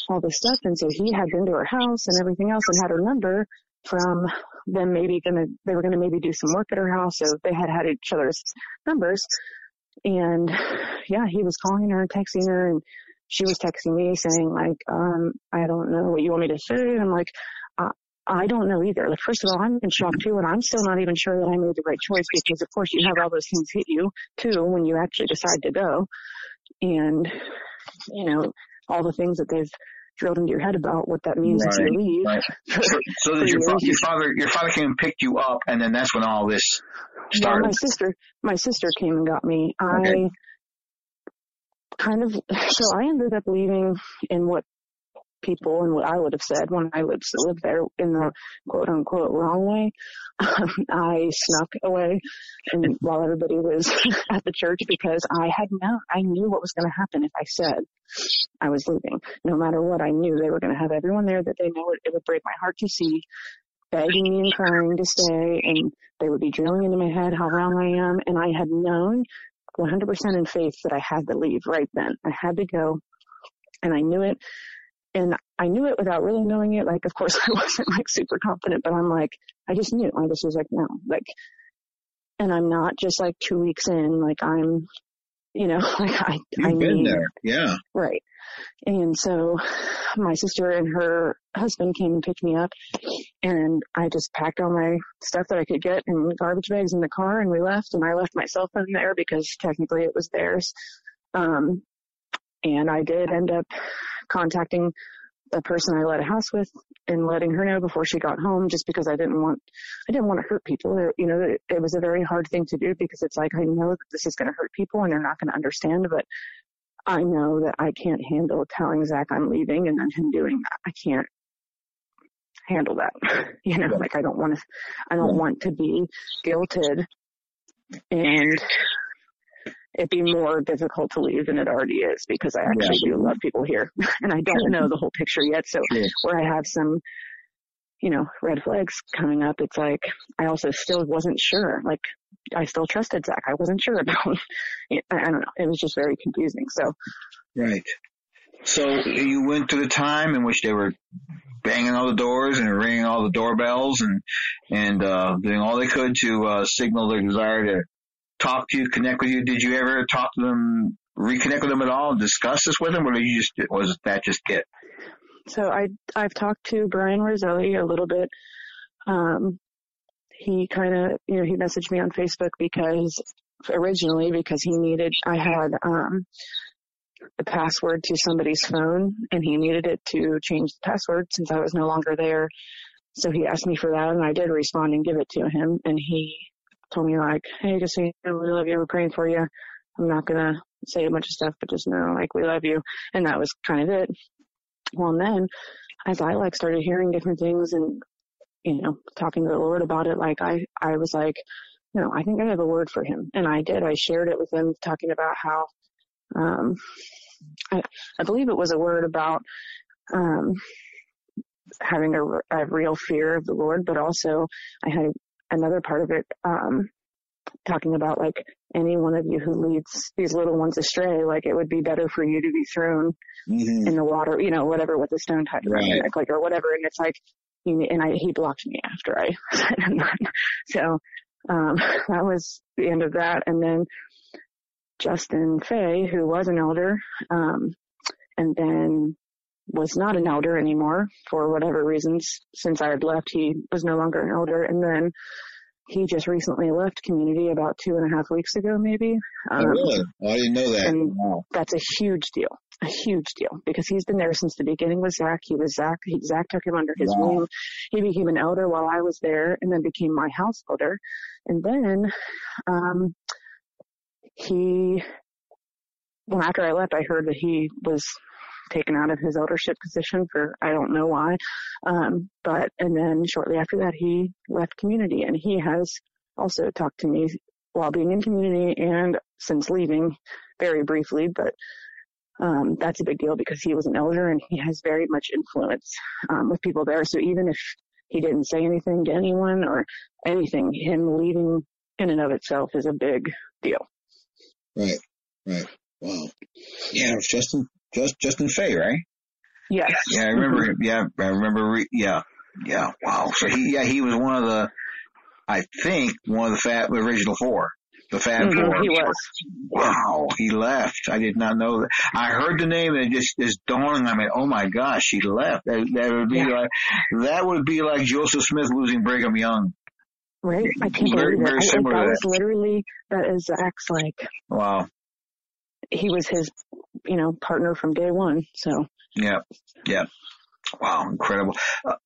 all this stuff. And so he had been to her house and everything else and had her number from them maybe gonna, they were gonna maybe do some work at her house. So they had had each other's numbers. And yeah, he was calling her and texting her and she was texting me saying like, um, I don't know what you want me to say. And I'm like, I don't know either. Like, first of all, I'm in shock too, and I'm still not even sure that I made the right choice because, of course, you have all those things hit you too when you actually decide to go, and you know all the things that they've drilled into your head about what that means if
Right,
you leave.
right. <laughs> So, so did your, fa- your father your father came and picked you up, and then that's when all this
Yeah,
started.
my sister, my sister came and got me.
Okay.
I kind of, so I ended up leaving in what people and what I would have said when I lived, lived there in the quote unquote wrong way. Um, I snuck away and while everybody was <laughs> at the church because I had known, I knew what was going to happen if I said I was leaving. No matter what, I knew they were going to have everyone there that they know it, it would break my heart to see begging me and crying to stay and they would be drilling into my head how wrong I am. And I had known 100% in faith that I had to leave right then. I had to go and I knew it. And I knew it without really knowing it. Like, of course <laughs> I wasn't like super confident, but I'm like, I just knew. I just was like, no, like, and I'm not just like two weeks in, like I'm, you know, <laughs> like I,
You've
I
been
need,
there. Yeah.
Right. And so my sister and her husband came and picked me up and I just packed all my stuff that I could get in garbage bags in the car and we left and I left my cell phone there because technically it was theirs. Um, and I did end up contacting the person I let a house with and letting her know before she got home just because I didn't want, I didn't want to hurt people. You know, it, it was a very hard thing to do because it's like, I know that this is going to hurt people and they're not going to understand, but I know that I can't handle telling Zach I'm leaving and then him doing that. I can't handle that. <laughs> You know,
Yeah.
like I don't want to, I don't
Yeah.
want to be guilted and it be more difficult to leave than it already is because I actually do love people here <laughs> and I don't know the whole picture yet. So
Sure.
where I have some, you know, red flags coming up, it's like I also still wasn't sure. Like I still trusted Zach. I wasn't sure <laughs> about. I, I don't know. It was just very confusing. So
Right. So you went to the time in which they were banging all the doors and ringing all the doorbells and and uh, doing all they could to uh, signal their desire to talk to you, connect with you. Did you ever talk to them, reconnect with them at all, discuss this with them, or you just was that just it?
so I I've talked to Brian Roselli a little bit. Um, he kind of you know he messaged me on Facebook because originally because he needed I had um the password to somebody's phone and he needed it to change the password since I was no longer there. So he asked me for that and I did respond and give it to him and he told me like, Hey, just so you know, we love you. We're praying for you. I'm not to say a bunch of stuff, but just know like we love you. And that was kind of it. Well, and then as I like started hearing different things and, you know, talking to the Lord about it, like I, I was like, no, I think I have a word for him. And I did. I shared it with him talking about how, um, I, I believe it was a word about, um, having a, a real fear of the Lord, but also I had another part of it, um, talking about like any one of you who leads these little ones astray, like it would be better for you to be thrown
Mm-hmm.
in the water, you know, whatever with the stone type of
Right.
dynamic, like or whatever. And it's like, and I he blocked me after I <laughs> said that. So um, <laughs> that was the end of that. And then Justin Fay, who was an elder, um, and then was not an elder anymore for whatever reasons. Since I had left, he was no longer an elder, and then he just recently left community about two and a half weeks ago, maybe.
oh,
Um,
really? Oh, I didn't know that.
and-
Wow.
that's a huge deal, a huge deal because he's been there since the beginning with Zach. He was Zach. He, Zach took him under his
Wow.
wing. He became an elder while I was there and then became my house elder. And then, um, he, well, after I left, I heard that he was taken out of his eldership position for, I don't know why. Um, but, and then shortly after that, he left community and he has also talked to me while being in community and since leaving very briefly, but um, that's a big deal because he was an elder and he has very much influence um, with people there. So even if he didn't say anything to anyone or anything, him leaving in and of itself is a big deal.
Right. Right. Wow. Yeah, Justin just Justin Fay, right?
Yes.
Yeah, I remember. him. Yeah, I remember. Re- yeah, yeah. Wow. So he, yeah, he was one of the, I think, one of the fat original four, the Fab
Mhm,
Four.
he was.
Wow, he left. I did not know that. I heard the name and it just is dawning on me. Oh my gosh, he left. That, that would be
Yeah.
like that would be like Joseph Smith losing Brigham Young.
Right? I can't
Very,
believe it.
very
I-
similar
that
to
was literally, that is Zach's like,
Wow.
he was his, you know, partner from day one. So
Yeah. Yeah. Wow, incredible. Uh,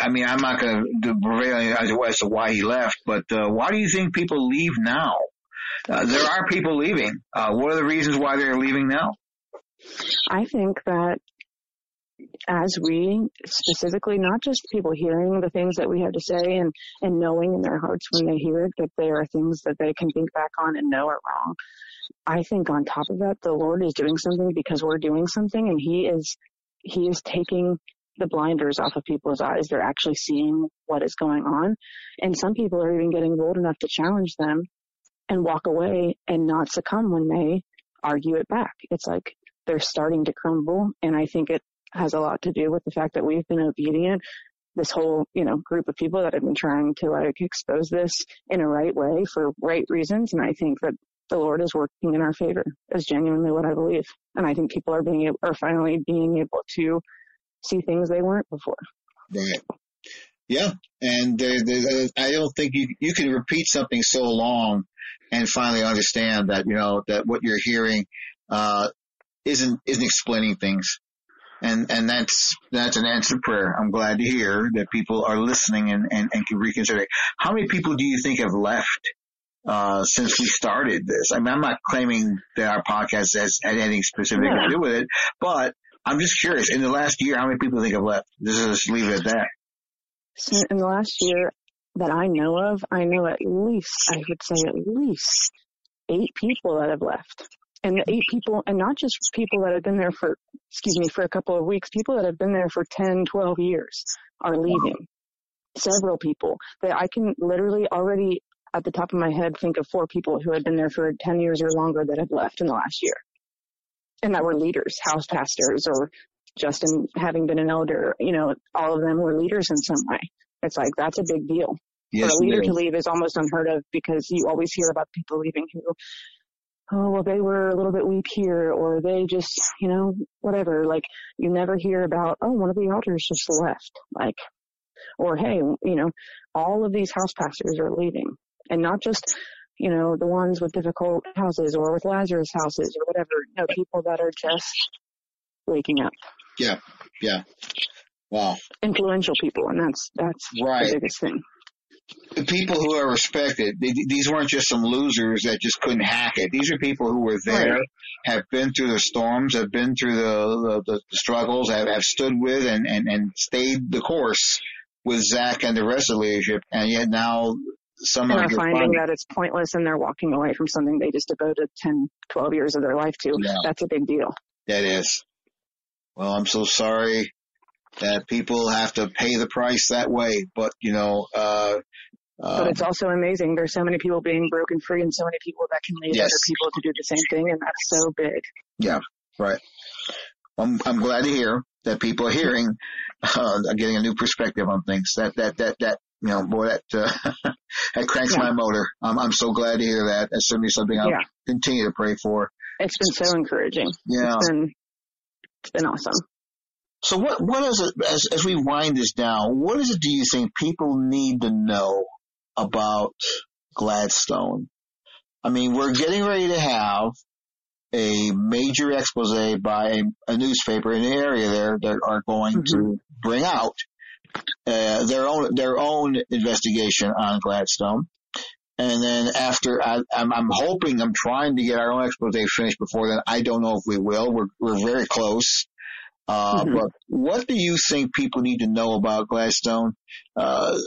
I mean, I'm not going to prevail as as to why he left, but uh, why do you think people leave now? Uh, there are people leaving. Uh, what are the reasons why they're leaving now?
I think that as we specifically, not just people hearing the things that we have to say and, and knowing in their hearts when they hear it that they are things that they can think back on and know are wrong. I think on top of that, the Lord is doing something because we're doing something and he is, he is taking the blinders off of people's eyes. They're actually seeing what is going on. And some people are even getting bold enough to challenge them and walk away and not succumb when they argue it back. It's like they're starting to crumble. And I think it has a lot to do with the fact that we've been obedient. This whole, you know, group of people that have been trying to like expose this in a right way for right reasons. And I think that the Lord is working in our favor is genuinely what I believe. And I think people are being are finally being able to see things they weren't before.
Right. Yeah. And there, I don't think you, you can repeat something so long and finally understand that, you know, that what you're hearing, uh, isn't, isn't explaining things. And, and that's, that's an answered prayer. I'm glad to hear that people are listening and, and, and can reconsider. How many people do you think have left, uh, since we started this? I mean, I'm not claiming that our podcast has had anything specific yeah. to do with it, but I'm just curious. In the last year, how many people think have left? Just, just leave it at that.
So in the last year that I know of, I know at least, I would say at least eight people that have left and eight people, and not just people that have been there for, excuse me, for a couple of weeks, people that have been there for 10, 12 years are leaving. Several people that I can literally already at the top of my head think of four people who had been there for 10 years or longer that had left in the last year. And that were leaders, house pastors, or Justin having been an elder, you know, all of them were leaders in some way. It's like, that's a big deal. Yes, for a leader to leave is almost unheard of because you always hear about people leaving who oh, well, they were a little bit weak here, or they just, you know, whatever. Like, you never hear about, oh, one of the elders just left. Like, or hey, you know, all of these house pastors are leaving. And not just, you know, the ones with difficult houses or with Lazarus houses or whatever. You know, people that are just waking up.
Yeah. Yeah. Wow.
Influential people. And that's, that's right. the biggest thing
the people who are respected, they, these weren't just some losers that just couldn't hack it. These are people who were there, right. have been through the storms, have been through the, the, the struggles, have, have stood with and, and, and stayed the course with Zach and the rest of the leadership. And yet now some
are finding that it's pointless and they're walking away from something they just devoted 10, 12 years of their life to. Yeah. That's a big deal.
That is. Well, I'm so sorry that people have to pay the price that way. But you know, uh,
but it's also amazing. There's so many people being broken free, and so many people that can lead yes. other people to do the same thing, and that's so big.
Yeah, right. I'm I'm glad to hear that people are hearing, uh, getting a new perspective on things. That that that that you know, boy, that uh, <laughs> that cranks yeah. my motor. I'm I'm so glad to hear that. That's certainly something I'll yeah. continue to pray for.
It's been so encouraging.
Yeah,
it's been it's been awesome.
So what, what is it, as, as we wind this down, what is it do you think people need to know about Gladstone? I mean, we're getting ready to have a major expose by a, a newspaper in the area there that are going mm-hmm. to bring out uh, their own their own investigation on Gladstone. And then after, I, am I'm hoping, I'm trying to get our own expose finished before then. I don't know if we will. We're we're very close. Uh, mm-hmm. But what do you think people need to know about Gladstone, uh,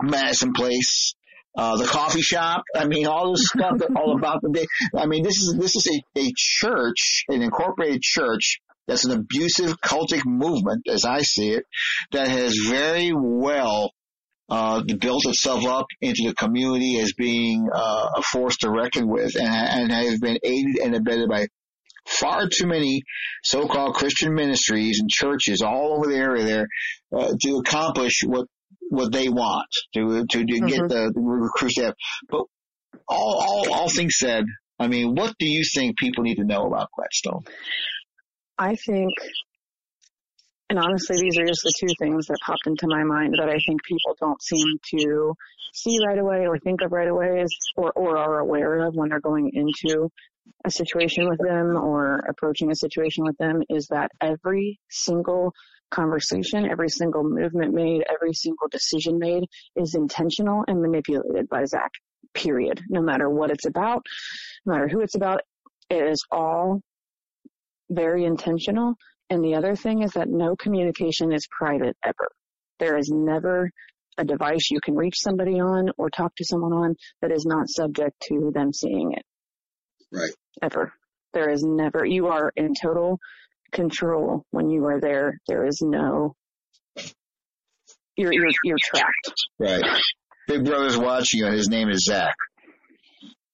Madison Place, uh, the coffee shop? I mean, all this stuff all about the day. I mean, this is this is a, a church, an incorporated church that's an abusive cultic movement, as I see it, that has very well uh, built itself up into the community as being uh, a force to reckon with, and, and has been aided and abetted by far too many so-called Christian ministries and churches all over the area there uh, to accomplish what what they want to to, to mm-hmm. get the, the recruits have. But all, all all things said, I mean, what do you think people need to know about Gladstone?
I think, and honestly, these are just the two things that popped into my mind that I think people don't seem to see right away or think of right away or, or are aware of when they're going into a situation with them or approaching a situation with them is that every single conversation, every single movement made, every single decision made is intentional and manipulated by Zach, period. No matter what it's about, no matter who it's about, it is all very intentional and the other thing is that no communication is private ever. There is never a device you can reach somebody on or talk to someone on that is not subject to them seeing it.
Right.
Ever. There is never, you are in total control when you are there. There is no, you're, you're, you're trapped.
Right. Big brother's watching you. and His name is Zach.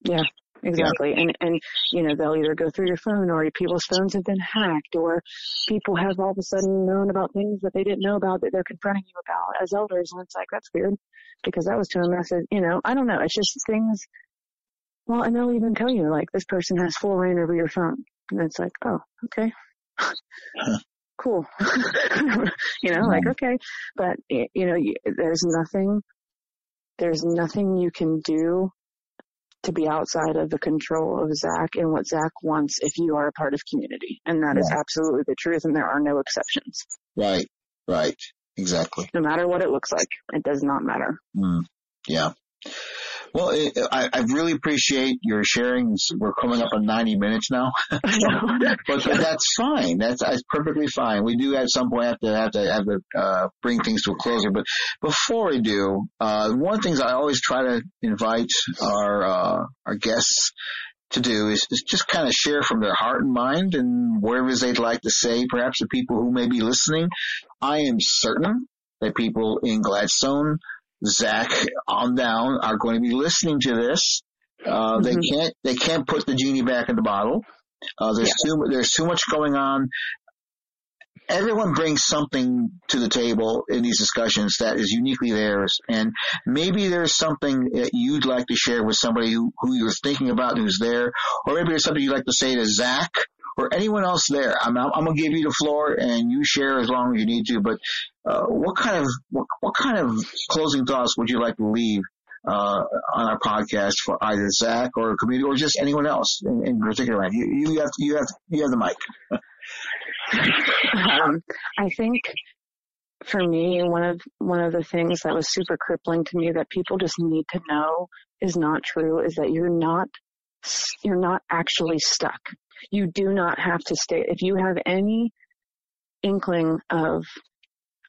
Yeah. Exactly. Yeah. And, and, you know, they'll either go through your phone or people's phones have been hacked or people have all of a sudden known about things that they didn't know about that they're confronting you about as elders. And it's like, that's weird because that was to a message, you know, I don't know. It's just things. Well, and they'll even tell you like this person has full reign over your phone. And it's like, oh, okay. <laughs> cool. <laughs> you know, hmm. like, okay. But, you know, there's nothing, there's nothing you can do to be outside of the control of Zach and what Zach wants if you are a part of community. And that is absolutely the truth and there are no exceptions.
Right, right, exactly.
No matter what it looks like, it does not matter.
Mm, yeah. Well, it, I, I really appreciate your sharing. We're coming up on 90 minutes now, <laughs> <laughs> but, but, that's fine. That's, that's perfectly fine. We do at some point have to have to have to uh, bring things to a closer. But before we do, uh, one of the things I always try to invite our uh, our guests to do is, is just kind of share from their heart and mind and whatever they'd like to say, perhaps to people who may be listening. I am certain that people in Gladstone Zach on down are going to be listening to this. Uh, mm-hmm. they can't, they can't put the genie back in the bottle. Uh, there's yeah. too, there's too much going on. Everyone brings something to the table in these discussions that is uniquely theirs. And maybe there's something that you'd like to share with somebody who, who you're thinking about who's there. Or maybe there's something you'd like to say to Zach or anyone else there. I'm, I'm going to give you the floor and you share as long as you need to. But uh, what kind of what, what kind of closing thoughts would you like to leave uh, on our podcast for either Zach or community or just anyone else in, in particular? You, you have you have you have the mic. <laughs>
um, I think for me, one of one of the things that was super crippling to me that people just need to know is not true is that you're not you're not actually stuck. You do not have to stay. If you have any inkling of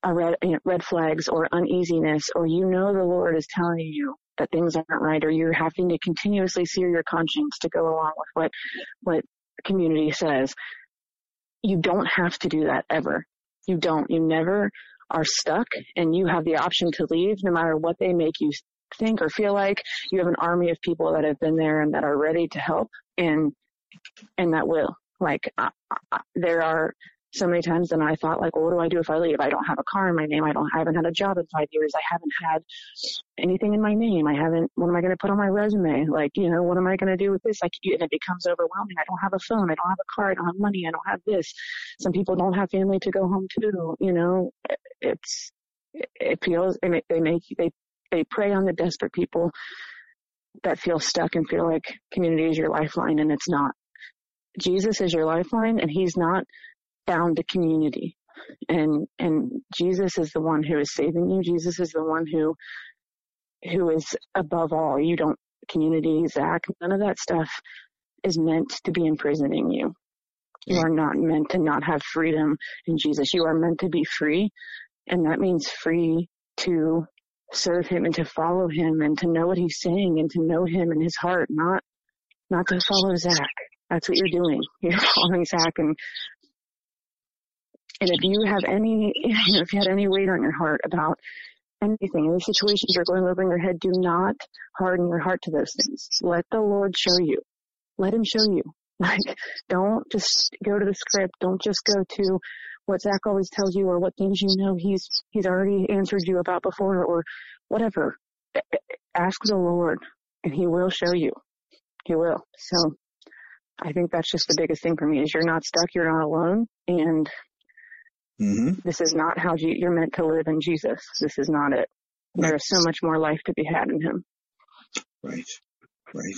a red, you know, red flags or uneasiness, or you know the Lord is telling you that things aren't right, or you're having to continuously sear your conscience to go along with what what community says, you don't have to do that ever. You don't. You never are stuck, and you have the option to leave, no matter what they make you think or feel like. You have an army of people that have been there and that are ready to help, and and that will. Like uh, uh, there are so many times and I thought like, well, what do I do if I leave? I don't have a car in my name. I don't, I haven't had a job in five years. I haven't had anything in my name. I haven't, what am I going to put on my resume? Like, you know, what am I going to do with this? Like, and it becomes overwhelming. I don't have a phone. I don't have a car. I don't have money. I don't have this. Some people don't have family to go home to, you know, it's, it feels, and it, they make, they, they prey on the desperate people that feel stuck and feel like community is your lifeline and it's not. Jesus is your lifeline and he's not bound to community. And, and Jesus is the one who is saving you. Jesus is the one who, who is above all. You don't, community, Zach, none of that stuff is meant to be imprisoning you. You are not meant to not have freedom in Jesus. You are meant to be free. And that means free to serve him and to follow him and to know what he's saying and to know him in his heart, not, not to follow Zach. That's what you're doing. <laughs> You're following Zach and and if you have any, you <laughs> know, if you had any weight on your heart about anything, any situations you're going over in your head, do not harden your heart to those things. Let the Lord show you. Let him show you. <laughs> Like, don't just go to the script. Don't just go to what Zach always tells you or what things you know he's, he's already answered you about before or whatever. Ask the Lord and he will show you. He will. So I think that's just the biggest thing for me is you're not stuck. You're not alone. And Mm-hmm. This is not how you, you're meant to live in Jesus. This is not it. Right. There is so much more life to be had in Him.
Right. Right.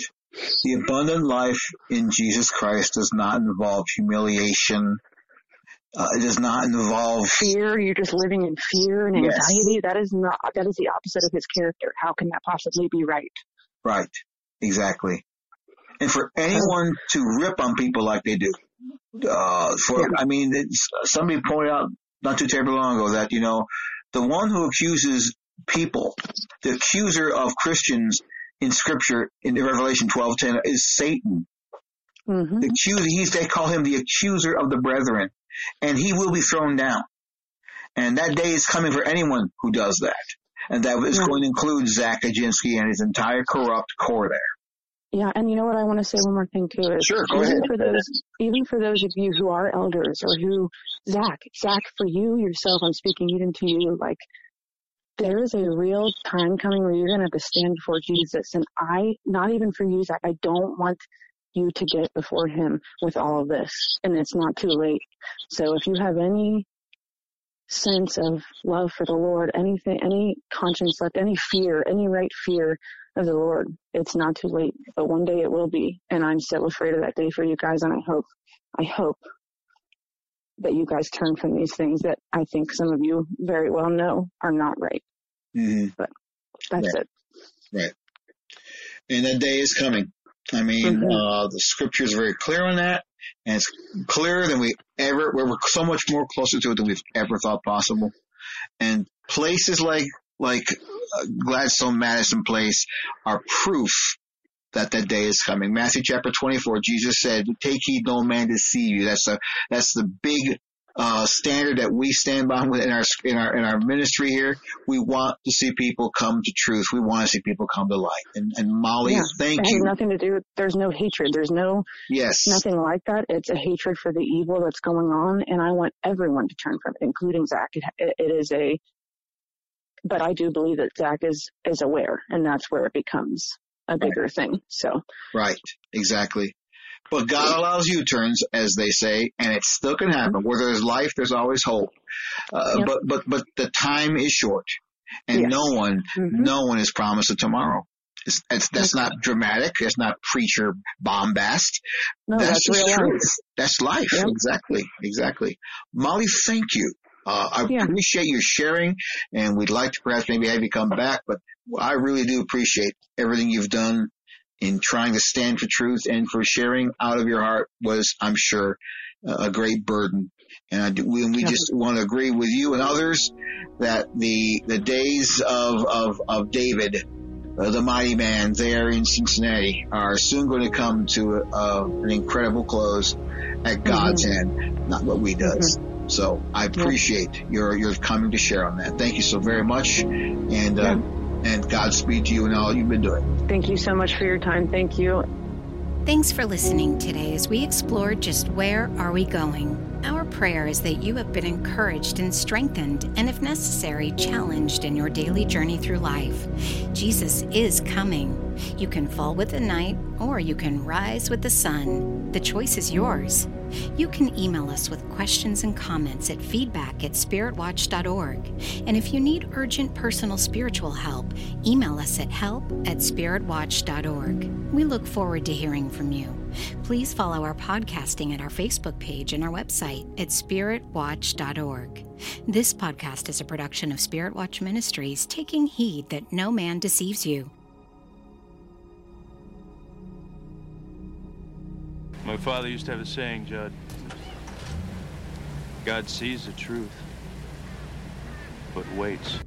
The abundant life in Jesus Christ does not involve humiliation. Uh, it does not involve
fear. You're just living in fear and anxiety. Yes. That is not. That is the opposite of His character. How can that possibly be right?
Right. Exactly. And for anyone to rip on people like they do, Uh, for. I mean, somebody pointed out not too terribly long ago that you know the one who accuses people, the accuser of Christians in Scripture in Revelation twelve ten is Satan.
hmm
The accuser, he's they call him the accuser of the brethren, and he will be thrown down. And that day is coming for anyone who does that. And that is
Yeah.
going to include Zach Kaczynski and his entire corrupt core there.
Yeah, and you know what? I want to say one more thing too. Is
Sure, go
even
ahead.
for those, even for those of you who are elders or who, Zach, Zach, for you yourself, I'm speaking even to you. Like, there is a real time coming where you're going to have to stand before Jesus, and I, not even for you, Zach, I don't want you to get before Him with all of this, and it's not too late. So if you have any sense of love for the Lord, anything, any conscience left, any fear, any right fear of the Lord. It's not too late, but one day it will be. And I'm so afraid of that day for you guys. And I hope, I hope that you guys turn from these things that I think some of you very well know are not right.
Mm-hmm.
That's
Yeah.
it. Right.
And that day is coming. I mean,
Mhm.
uh, the scripture is very clear on that, and it's clearer than we ever, we're so much more closer to it than we've ever thought possible. And places like, like uh, Gladstone Madison Place are proof that that day is coming. Matthew chapter 24, Jesus said, take heed no man deceive you. That's the, that's the big, uh, standard that we stand by in our, in our, in our ministry here. We want to see people come to truth. We want to see people come to light. And, and Mollie,
Yeah.
thank
It has
you.
nothing to do, there's no hatred. There's no,
Yes.
nothing like that. It's a hatred for the evil that's going on. And I want everyone to turn from it, including Zach. It, it is a, but I do believe that Zach is, is aware and that's where it becomes a bigger thing. So
Right. Exactly. But God allows U-turns, as they say, and it still can happen. Where there's life, there's always hope. Uh,
Yep.
but, but, but the time is short and
Yes.
no one,
Mhm.
no one is promised a tomorrow. It's, it's, that's not dramatic. It's not preacher bombast.
no,
that's
that's,
just
real
truth.
life.
That's life.
Yep.
Exactly. Exactly. Mollie, thank you. Uh, I
Yeah.
appreciate your sharing and we'd like to perhaps maybe have you come back, but I really do appreciate everything you've done in trying to stand for truth and for sharing out of your heart was, I'm sure, a great burden. And I do, we, we
Yeah.
just want to agree with you and others that the, the days of, of, of David, uh, the mighty man there in Cincinnati are soon going to come to uh, an incredible close at God's hand, not what we does. So I appreciate your your coming to share on that. Thank you so very much, and uh, and Godspeed to you and all you've been doing.
Thank you so much for your time. Thank you.
Thanks for listening today as we explored just where are we going. Our prayer is that you have been encouraged and strengthened, and if necessary, challenged in your daily journey through life. Jesus is coming. You can fall with the night, or you can rise with the sun. The choice is yours. You can email us with questions and comments at feedback at spiritwatch.org. And if you need urgent personal spiritual help, email us at help at spiritwatch.org. We look forward to hearing from you. Please follow our podcasting at our Facebook page and our website at spiritwatch.org. This podcast is a production of Spirit Watch Ministries, taking heed that no man deceives you.
My father used to have a saying, Judd. God sees the truth, but waits.